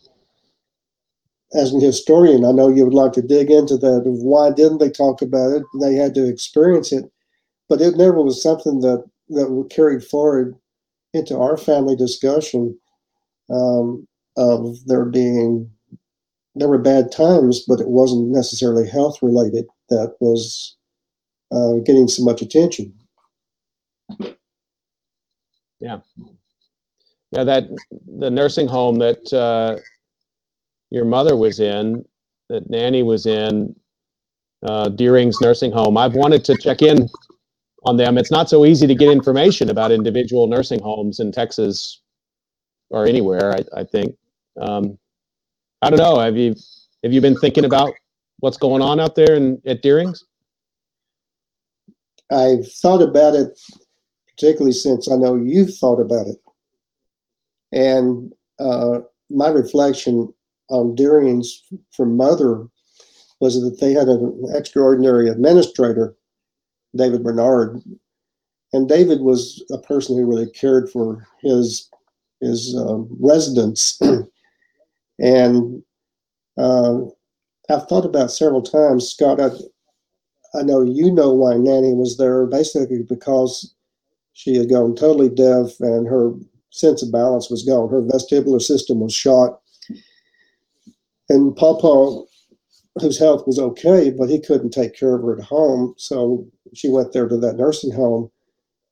as an historian, I know you would like to dig into that why didn't they talk about it? They had to experience it, but it never was something that that carried forward into our family discussion um, of there being there were bad times, but it wasn't necessarily health related that was uh, getting so much attention. Yeah, yeah. That the nursing home that uh, your mother was in, that Nanny was in, uh, Deering's nursing home. I've wanted to check in on them. It's not so easy to get information about individual nursing homes in Texas or anywhere. I, I think. Um, I don't know. Have you have you been thinking about what's going on out there in, at Deering's? I've thought about it, particularly since I know you've thought about it, and uh, my reflection on Deering's for Mother was that they had an extraordinary administrator David Bernard. And David was a person who really cared for his his uh, residents. and uh, I've thought about several times, Scott. I, I know you know why Nanny was there, basically because she had gone totally deaf and her sense of balance was gone. Her vestibular system was shot. And Papa, whose health was okay, but he couldn't take care of her at home. So she went there to that nursing home,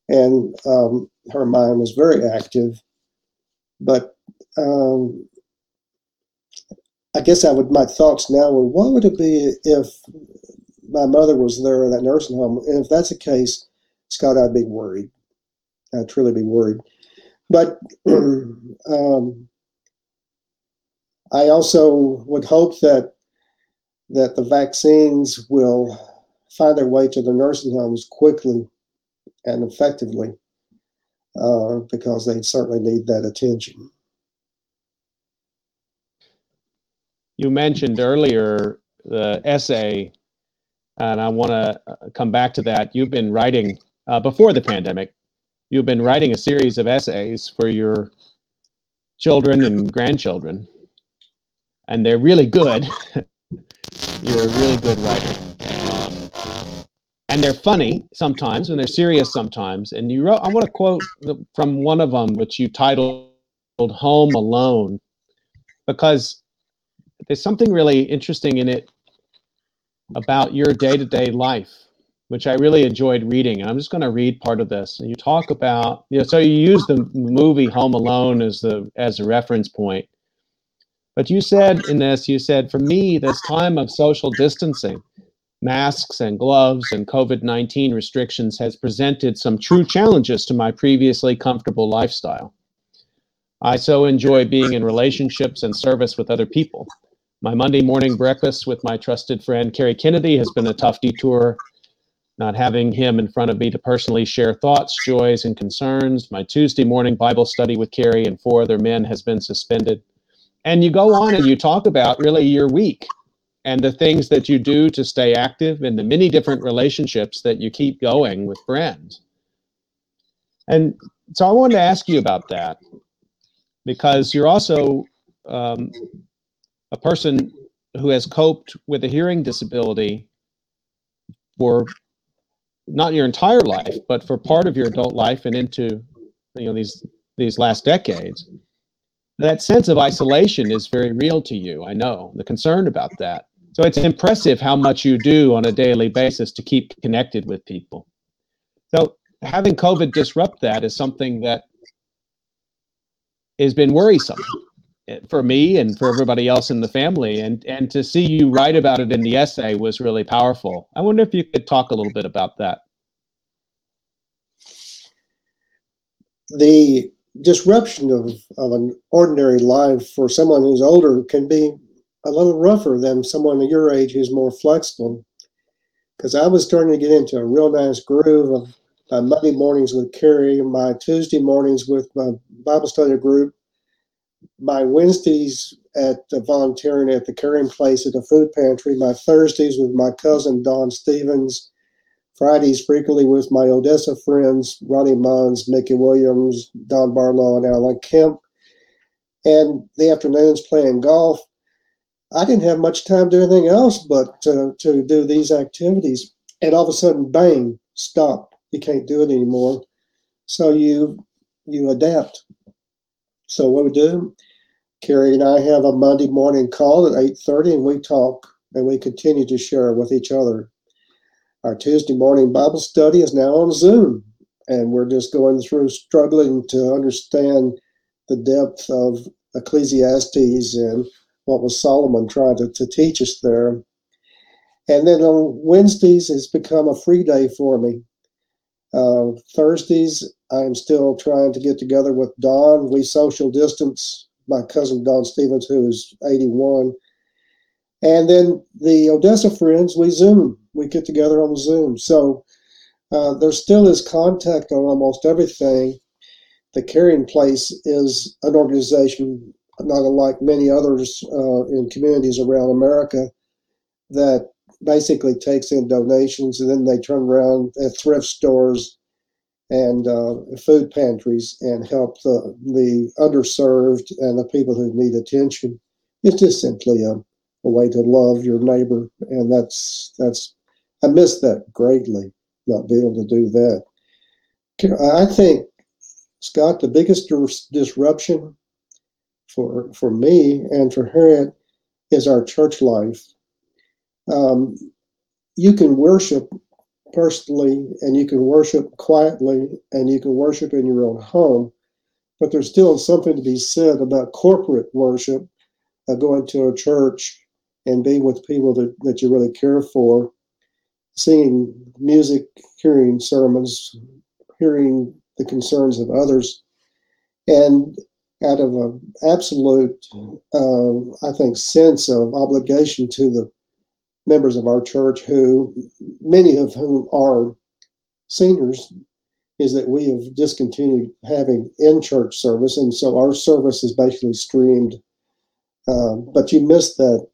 and um, her mind was very active. But um, I guess I would my thoughts now were what would it be if my mother was there in that nursing home? And if that's the case, Scott, I'd be worried. I'd truly be worried. But um, I also would hope that that the vaccines will find their way to the nursing homes quickly and effectively uh, because they certainly need that attention. You mentioned earlier the essay, and I want to uh, come back to that. You've been writing uh, before the pandemic, you've been writing a series of essays for your children and grandchildren, and they're really good. You're a really good writer and they're funny sometimes and they're serious sometimes. And you wrote, I want to quote from one of them, which you titled Home Alone, because there's something really interesting in it about your day to day life. which I really enjoyed reading. And I'm just going to read part of this. And you talk about, you know, so you use the movie Home Alone as the as a reference point. But you said in this, you said, for me, this time of social distancing, masks and gloves and COVID 19 restrictions has presented some true challenges to my previously comfortable lifestyle. I so enjoy being in relationships and service with other people. My Monday morning breakfast with my trusted friend Kerry Kennedy has been a tough detour. Not having him in front of me to personally share thoughts, joys, and concerns. My Tuesday morning Bible study with Kerry and four other men has been suspended. And you go on and you talk about really your week and the things that you do to stay active and the many different relationships that you keep going with friends. And so I wanted to ask you about that because you're also um, a person who has coped with a hearing disability for not your entire life, but for part of your adult life and into you know these these last decades. That sense of isolation is very real to you. I know the concern about that. So it's impressive how much you do on a daily basis to keep connected with people. So having COVID disrupt that is something that has been worrisome eh, for me and for everybody else in the family and and to see you write about it in the essay was really powerful i wonder if you could talk a little bit about that the disruption of, of an ordinary life for someone who's older can be a little rougher than someone your age who's more flexible. Because i was starting to get into a real nice groove of my monday mornings with Kerry my tuesday mornings with my bible study group my Wednesdays at uh, volunteering at the caring place at the food pantry, my Thursdays with my cousin Don Stevens, Fridays frequently with my Odessa friends, Ronnie Mons, Mickey Williams, Don Barlow, and Alan Kemp, and the afternoons playing golf. I didn't have much time to do anything else but uh, to do these activities. And all of a sudden, bang, stop. You can't do it anymore. So you you adapt. So what we do, Kerry and I have a Monday morning call at 8.30 and we talk and we continue to share with each other. Our Tuesday morning Bible study is now on Zoom and we're just going through struggling to understand the depth of Ecclesiastes and what was Solomon trying to, to teach us there. And then on Wednesdays, it's become a free day for me. Uh, Thursdays, I'm still trying to get together with Don. We social distance. My cousin Don Stevens, who is 81, and then the Odessa friends, we Zoom. We get together on Zoom. So uh, there still is contact on almost everything. The Caring Place is an organization, not unlike many others uh, in communities around America, that basically takes in donations and then they turn around at thrift stores and uh, food pantries and help the, the underserved and the people who need attention. It's just simply a, a way to love your neighbor, and that's that's I miss that greatly, not being able to do that. I think Scott, the biggest disruption for for me and for Harriet is our church life um, you can worship personally and you can worship quietly and you can worship in your own home, but there's still something to be said about corporate worship, uh, going to a church and being with people that, that you really care for, seeing music, hearing sermons, hearing the concerns of others. And out of an absolute, uh, I think, sense of obligation to the members of our church who, many of whom are seniors, is that we have discontinued having in church service, and so our service is basically streamed. Uh, but you miss that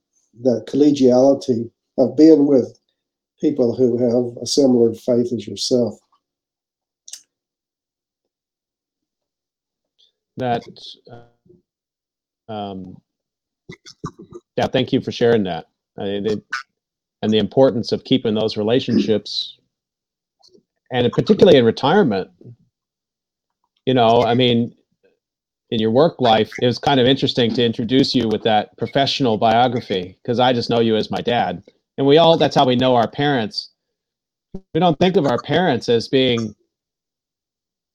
that collegiality of being with people who have a similar faith as yourself. That, um, yeah, thank you for sharing that. I mean, it, and the importance of keeping those relationships and particularly in retirement you know i mean in your work life it was kind of interesting to introduce you with that professional biography because i just know you as my dad. And we all that's how we know our parents. We don't think of our parents as being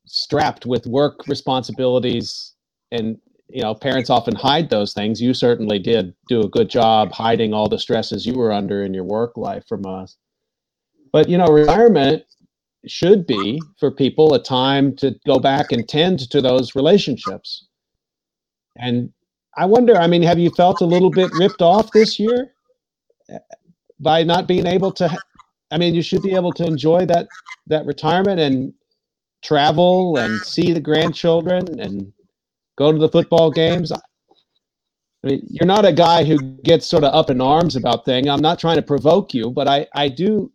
strapped with work responsibilities and you know parents often hide those things. You certainly did do a good job hiding all the stresses you were under in your work life from us. But you know retirement should be for people a time to go back and tend to those relationships and i wonder i mean have you felt a little bit ripped off this year by not being able to i mean you should be able to enjoy that that retirement and travel and see the grandchildren and go to the football games. I mean, you're not a guy who gets sort of up in arms about things. I'm not trying to provoke you, but I, I do,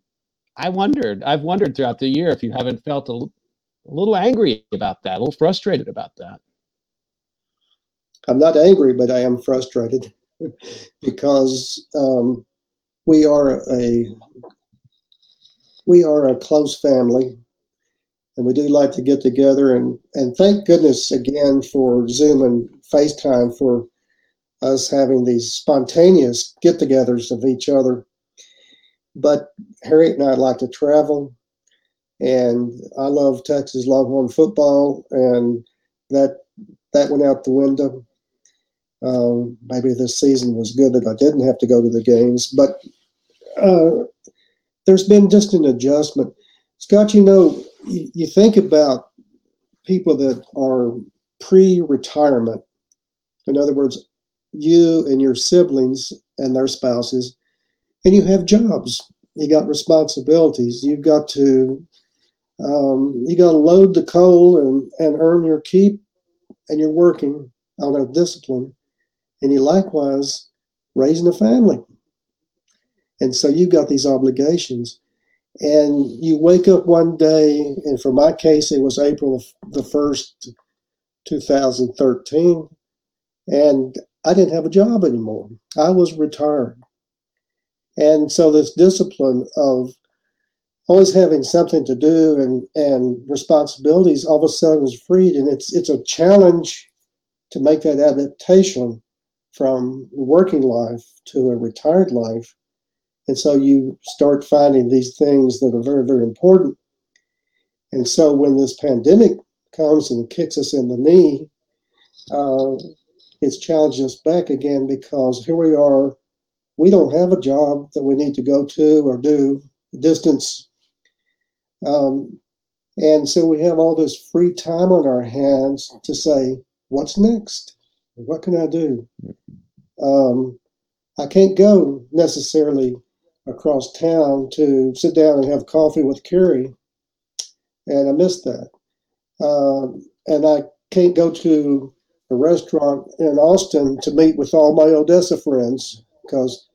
I wondered, I've wondered throughout the year if you haven't felt a, a little angry about that, a little frustrated about that. I'm not angry, but I am frustrated because um, we are a we are a close family and we do like to get together and and thank goodness again for Zoom and FaceTime for us having these spontaneous get-togethers of each other. But Harriet and I like to travel, and I love Texas Longhorn football, and that that went out the window. Um, maybe this season was good that I didn't have to go to the games, but uh, there's been just an adjustment. Scott, you know, you, you think about people that are pre-retirement. In other words, you and your siblings and their spouses, and you have jobs. You got responsibilities. You've got to um, you got to load the coal and, and earn your keep, and you're working on a discipline, and you likewise raising a family. And so you've got these obligations and you wake up one day, and for my case, it was April the 1st, 2013, and I didn't have a job anymore. I was retired. And so, this discipline of always having something to do and, and responsibilities all of a sudden was freed. And it's, it's a challenge to make that adaptation from working life to a retired life and so you start finding these things that are very, very important. And so when this pandemic comes and kicks us in the knee, uh, it's challenged us back again because here we are. We don't have a job that we need to go to or do distance. Um, and so we have all this free time on our hands to say, what's next? What can I do? Um, I can't go necessarily across town to sit down and have coffee with Kerry, and I missed that. Um, and I can't go to a restaurant in Austin to meet with all my Odessa friends because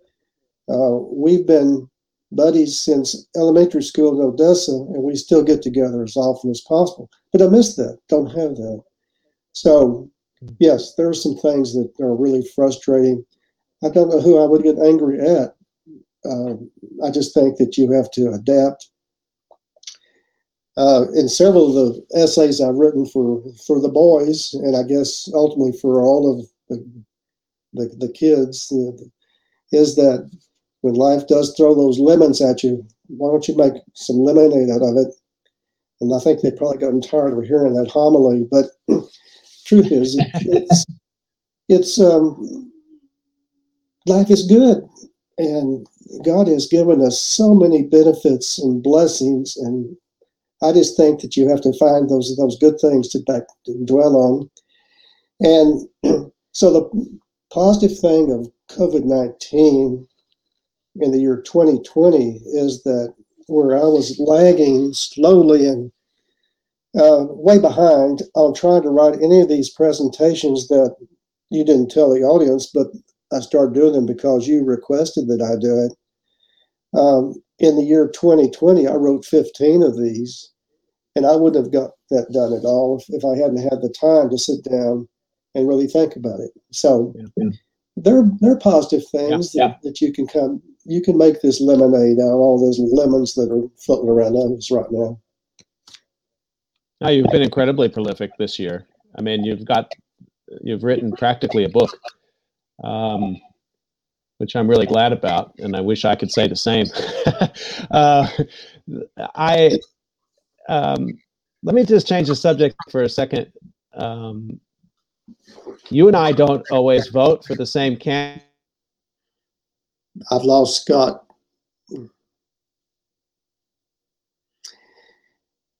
uh, we've been buddies since elementary school in Odessa, and we still get together as often as possible. But I miss that. Don't have that. So, yes, there are some things that are really frustrating. I don't know who I would get angry at uh, I just think that you have to adapt. Uh, in several of the essays I've written for for the boys, and I guess ultimately for all of the the, the kids, is that when life does throw those lemons at you, why don't you make some lemonade out of it? And I think they've probably gotten tired of hearing that homily, but truth is, it's it's um, life is good, and God has given us so many benefits and blessings, and I just think that you have to find those those good things to, back, to dwell on. And so the positive thing of COVID nineteen in the year 2020 is that where I was lagging slowly and uh, way behind on trying to write any of these presentations that you didn't tell the audience, but I started doing them because you requested that I do it. Um, in the year 2020, I wrote 15 of these, and I wouldn't have got that done at all if, if I hadn't had the time to sit down and really think about it. So yeah. there, there are positive things yeah. That, yeah. that you can come, you can make this lemonade out of all those lemons that are floating around us right now. Now you've been incredibly prolific this year. I mean, you've got, you've written practically a book. Um, which I'm really glad about, and I wish I could say the same. uh, I um, let me just change the subject for a second. Um, you and I don't always vote for the same candidate. I've lost Scott.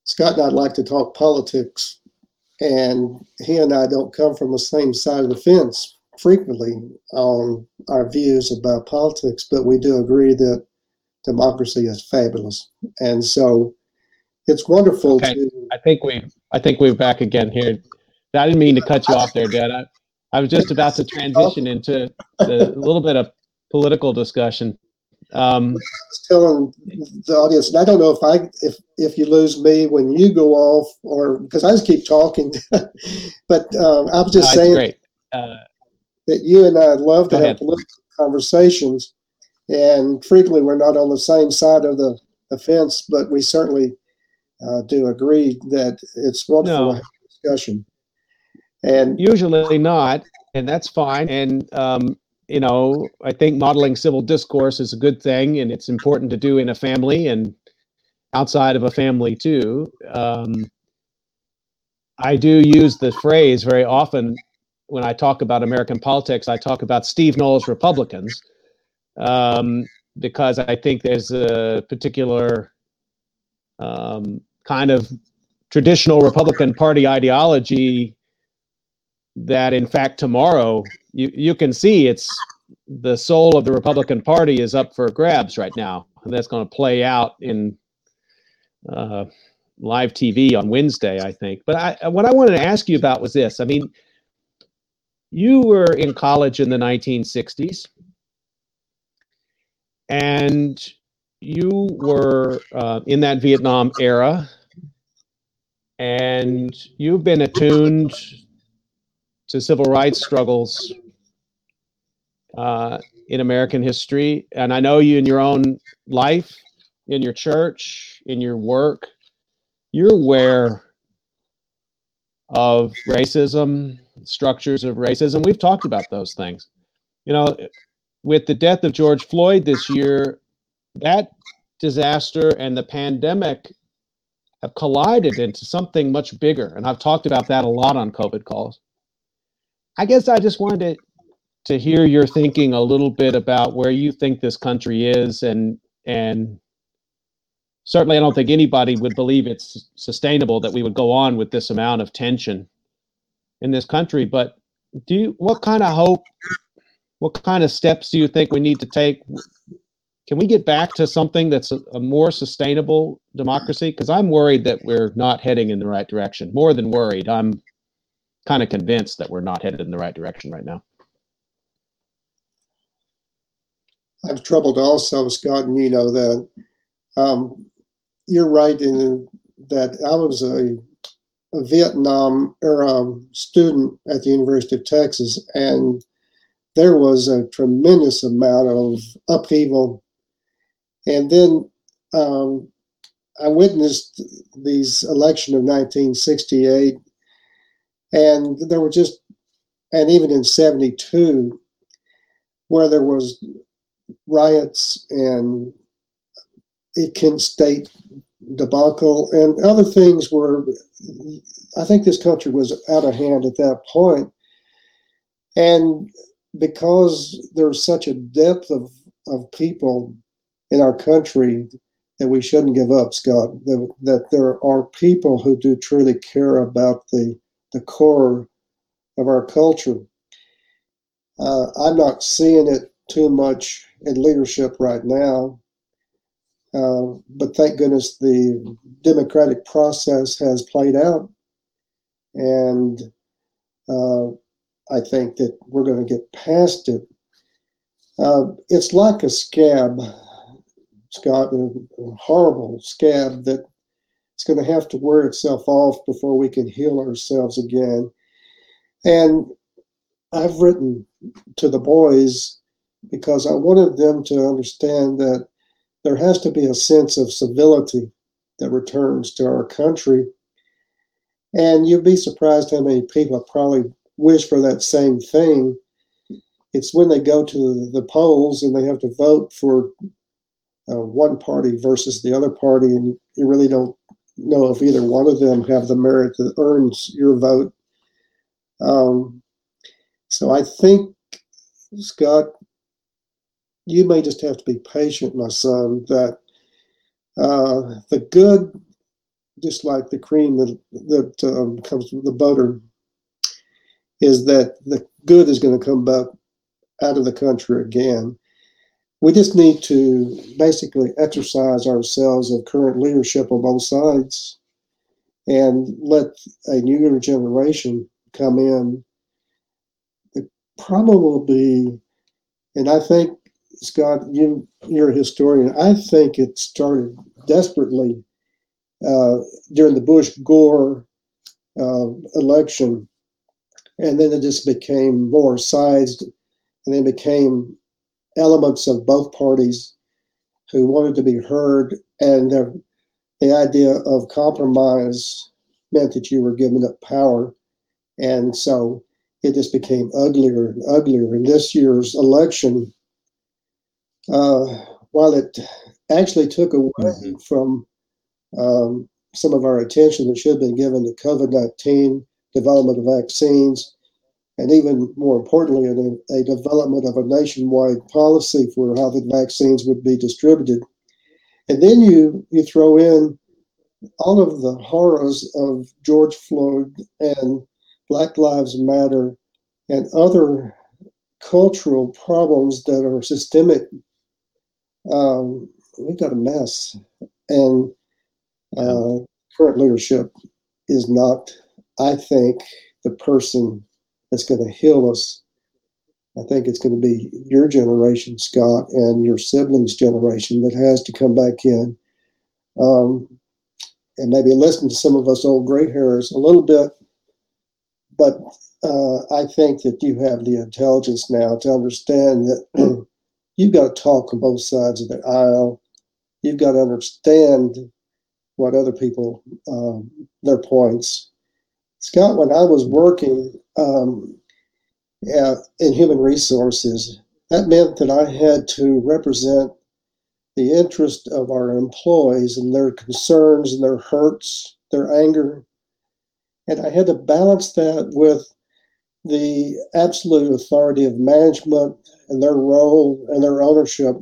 Scott and I'd like to talk politics, and he and I don't come from the same side of the fence frequently on our views about politics, but we do agree that democracy is fabulous. And so it's wonderful okay. to. I think we I think we're back again here. I didn't mean to cut you off there, Dad. I, I was just about to transition into the, a little bit of political discussion. Um, I was telling the audience, and I don't know if I if if you lose me when you go off, or because I just keep talking. but um, I was just saying uh, that you and I love to have ahead. political conversations, and frequently we're not on the same side of the, the fence, but we certainly uh, do agree that it's wonderful no. discussion. And usually not, and that's fine. And um, you know, I think modeling civil discourse is a good thing, and it's important to do in a family and outside of a family too. Um, I do use the phrase very often when I talk about American politics. I talk about Steve Knowles Republicans um, because I think there's a particular um, kind of traditional Republican Party ideology that, in fact, tomorrow you, you can see it's the soul of the Republican Party is up for grabs right now. And that's going to play out in uh, live TV on Wednesday, I think. But I, what I wanted to ask you about was this. I mean, you were in college in the 1960s, and you were uh, in that Vietnam era, and you've been attuned to civil rights struggles uh, in American history. And I know you in your own life, in your church, in your work, you're aware of racism, structures of racism. We've talked about those things. You know, with the death of George Floyd this year, that disaster and the pandemic have collided into something much bigger. And I've talked about that a lot on COVID calls. I guess I just wanted to, to hear your thinking a little bit about where you think this country is and and certainly I don't think anybody would believe it's sustainable that we would go on with this amount of tension in this country. But do you, what kind of hope, what kind of steps do you think we need to take? Can we get back to something that's a, a more sustainable democracy? Because I'm worried that we're not heading in the right direction. More than worried, I'm kind of convinced that we're not headed in the right direction right now. I've troubled also, Scott, and you know that. Um, you're right in that I was a a Vietnam era student at the University of Texas, and there was a tremendous amount of upheaval. And then um, I witnessed these election of 1968, and there were just, and even in 72, where there was riots and Kent State debacle and other things were i think this country was out of hand at that point. point and because there's such a depth of, of people in our country that we shouldn't give up scott that, that there are people who do truly care about the the core of our culture uh, i'm not seeing it too much in leadership right now uh, but thank goodness the democratic process has played out. And uh, I think that we're going to get past it. Uh, it's like a scab, Scott, a, a horrible scab that it's going to have to wear itself off before we can heal ourselves again. And I've written to the boys because I wanted them to understand that there has to be a sense of civility that returns to our country. And you'd be surprised how many people probably wish for that same thing. it's when they go to the polls and they have to vote for uh, one party versus the other party, and you really don't know if either one of them have the merit that earns your vote. Um, so I think, Scott, you may just have to be patient, my son, that uh, the good, just like the cream that, that um, comes with the butter, is that the good is going to come back out of the country again. We just need to basically exercise ourselves of current leadership on both sides and let a newer generation come in. The problem will be, and I think Scott, you you're a historian. I think it started desperately uh, during the Bush Gore uh, election, and then it just became more sized, and then became elements of both parties who wanted to be heard, and the, the idea of compromise meant that you were giving up power, and so it just became uglier and uglier. In this year's election uh, while it actually took away mm-hmm. from um, some of our attention that should have been given to COVID 19, development of vaccines, and even more importantly, a, a, development of a nationwide policy for how the vaccines would be distributed. And then you, you throw in all of the horrors of George Floyd and Black Lives Matter and other cultural problems that are systemic um, we got a mess. And uh, current leadership is not, I think, the person that's going to heal us. I think it's going to be your generation, Scott, and your siblings' generation that has to come back in um, and maybe listen to some of us old gray hairs a little bit. But uh, I think that you have the intelligence now to understand that you've got to talk on both sides of the aisle. You've got to understand what other people, um, their points. Scott, when I was working um, in human resources, that meant that I had to represent the interest of our employees and their concerns and their hurts, their anger. And I had to balance that with the absolute authority of management and their role and their ownership.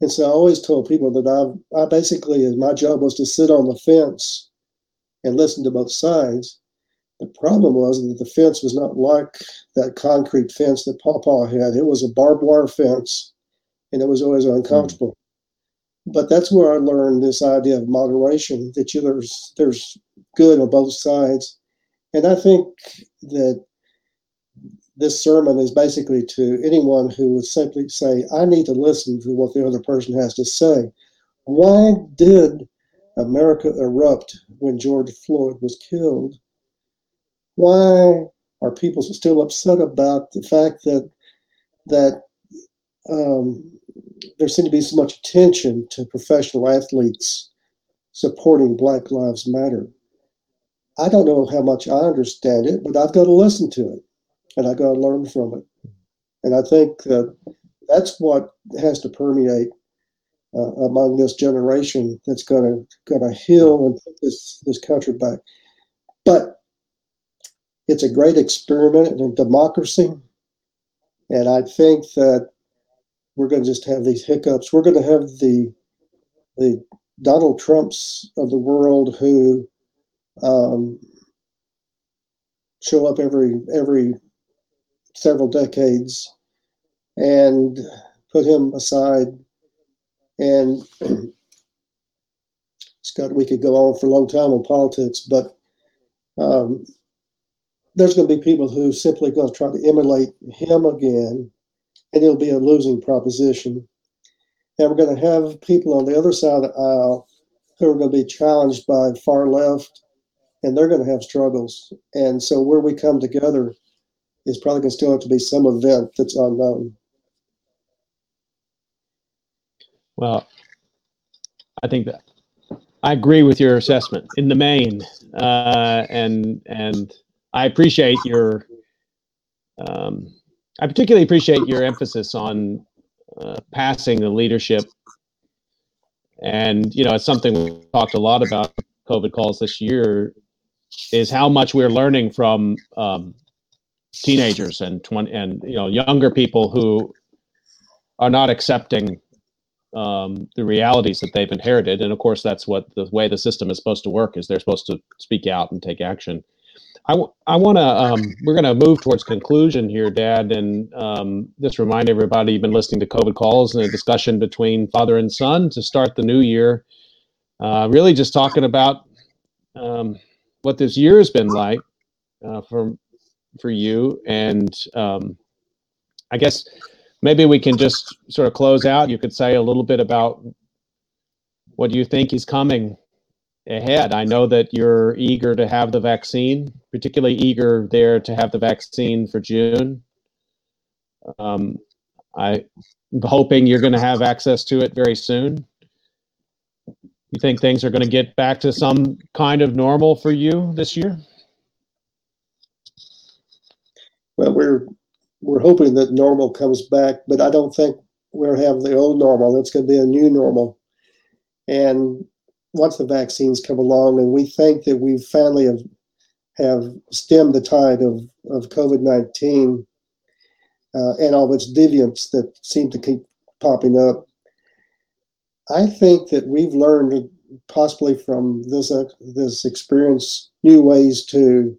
And so I always told people that I, I basically, my job was to sit on the fence and listen to both sides. The problem was that the fence was not like that concrete fence that Papa had. It was a barbed wire fence, and it was always uncomfortable. Mm. But that's where I learned this idea of moderation. That you, there's there's good on both sides, and I think that this sermon is basically to anyone who would simply say, I need to listen to what the other person has to say. Why did America erupt when George Floyd was killed? Why are people still upset about the fact that that um, there seemed to be so much attention to professional athletes supporting Black Lives Matter? I don't know how much I understand it, but I've got to listen to it and I've got to learn from it. And I think that that's what has to permeate uh, among this generation that's going to going to heal and put this this country back. But it's a great experiment in democracy, and I think that we're going to just have these hiccups. We're going to have the the Donald Trumps of the world who um, show up every every several decades and put him aside. And Scott, we could go on for a long time on politics, but um, there's going to be people who simply going to try to emulate him again, and it'll be a losing proposition. And we're going to have people on the other side of the aisle who are going to be challenged by far left, and they're going to have struggles. And so, where we come together is probably going to still have to be some event that's unknown. Well, I think that I agree with your assessment in the main, uh, and and I appreciate your um, I particularly appreciate your emphasis on uh, passing the leadership. And, you know, it's something we talked a lot about COVID calls this year is how much we're learning from um, teenagers and 20 and, you know, younger people who are not accepting um, the realities that they've inherited. And of course, that's what the way the system is supposed to work is they're supposed to speak out and take action. I, w- I want to, um, we're going to move towards conclusion here, Dad, and um, just remind everybody you've been listening to COVID calls and a discussion between father and son to start the new year. Uh, really just talking about um, what this year has been like uh, for, for you. And um, I guess maybe we can just sort of close out. You could say a little bit about what you think is coming ahead. I know that you're eager to have the vaccine, particularly eager there to have the vaccine for June. Um, I'm hoping you're going to have access to it very soon. You think things are going to get back to some kind of normal for you this year? Well, we're we're hoping that normal comes back, but I don't think we'll have the old normal. It's going to be a new normal. And once the vaccines come along, and we think that we finally have have stemmed the tide of, of COVID 19 uh, and all its deviants that seem to keep popping up. I think that we've learned, possibly from this, uh, this experience, new ways to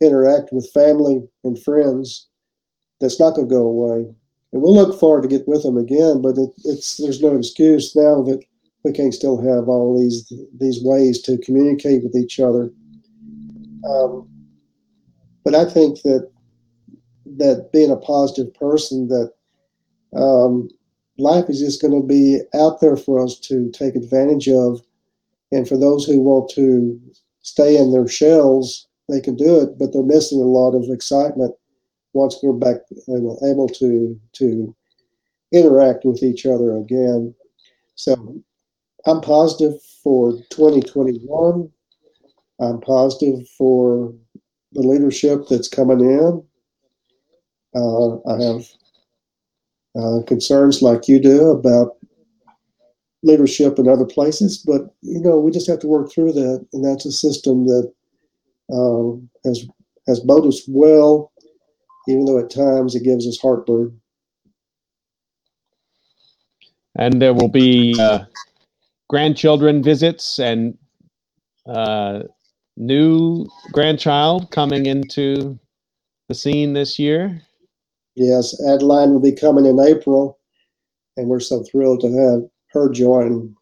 interact with family and friends that's not going to go away. And we'll look forward to get with them again, but it, it's there's no excuse now that we can still have all these these ways to communicate with each other. Um, but I think that that being a positive person, that um, life is just going to be out there for us to take advantage of, and for those who want to stay in their shells, they can do it, but they're missing a lot of excitement once we're back and able to to interact with each other again. So I'm positive for 2021. I'm positive for the leadership that's coming in. Uh, I have uh, concerns like you do about leadership in other places, but you know we just have to work through that, and that's a system that uh, has has bode us well, even though at times it gives us heartburn. And there will be uh, grandchildren visits and uh, new grandchild coming into the scene this year. Yes, Adeline will be coming in April, and we're so thrilled to have her join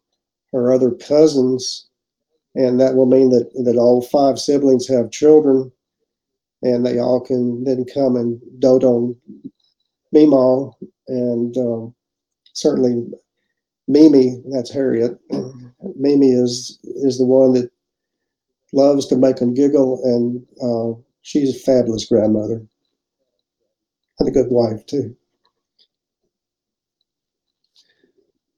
her other cousins. And that will mean that, that all five siblings have children, and they all can then come and dote on Meemaw. And um, certainly Mimi, that's Harriet. Mimi is is the one that loves to make them giggle, and uh, she's a fabulous grandmother and a good wife too.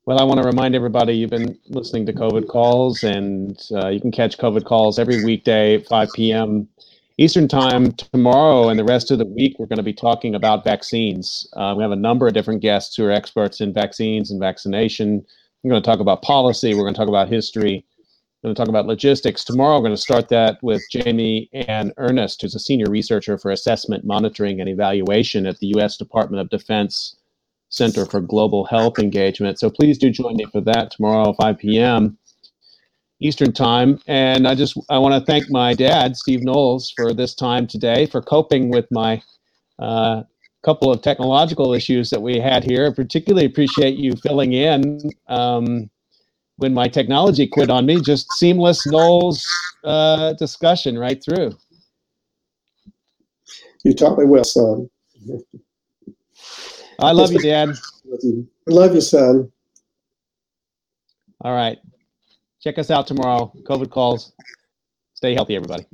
Well, I want to remind everybody you've been listening to COVID calls, and uh, you can catch COVID calls every weekday at 5 p.m. Eastern Time tomorrow and the rest of the week, we're going to be talking about vaccines. Uh, we have a number of different guests who are experts in vaccines and vaccination. We're going to talk about policy. We're going to talk about history. We're going to talk about logistics. Tomorrow, we're going to start that with Jamie Ann Ernest, who's a senior researcher for assessment, monitoring, and evaluation at the U.S. Department of Defense Center for Global Health Engagement. So please do join me for that tomorrow, 5 p.m. Eastern Time. And I just I want to thank my dad, Steve Knowles, for this time today, for coping with my uh, couple of technological issues that we had here. I particularly appreciate you filling in um, when my technology quit on me. Just seamless Knowles uh, discussion right through. You taught me well, son. I love you, Dad. I love you, son. All right. Check us out tomorrow. COVID calls. Stay healthy, everybody.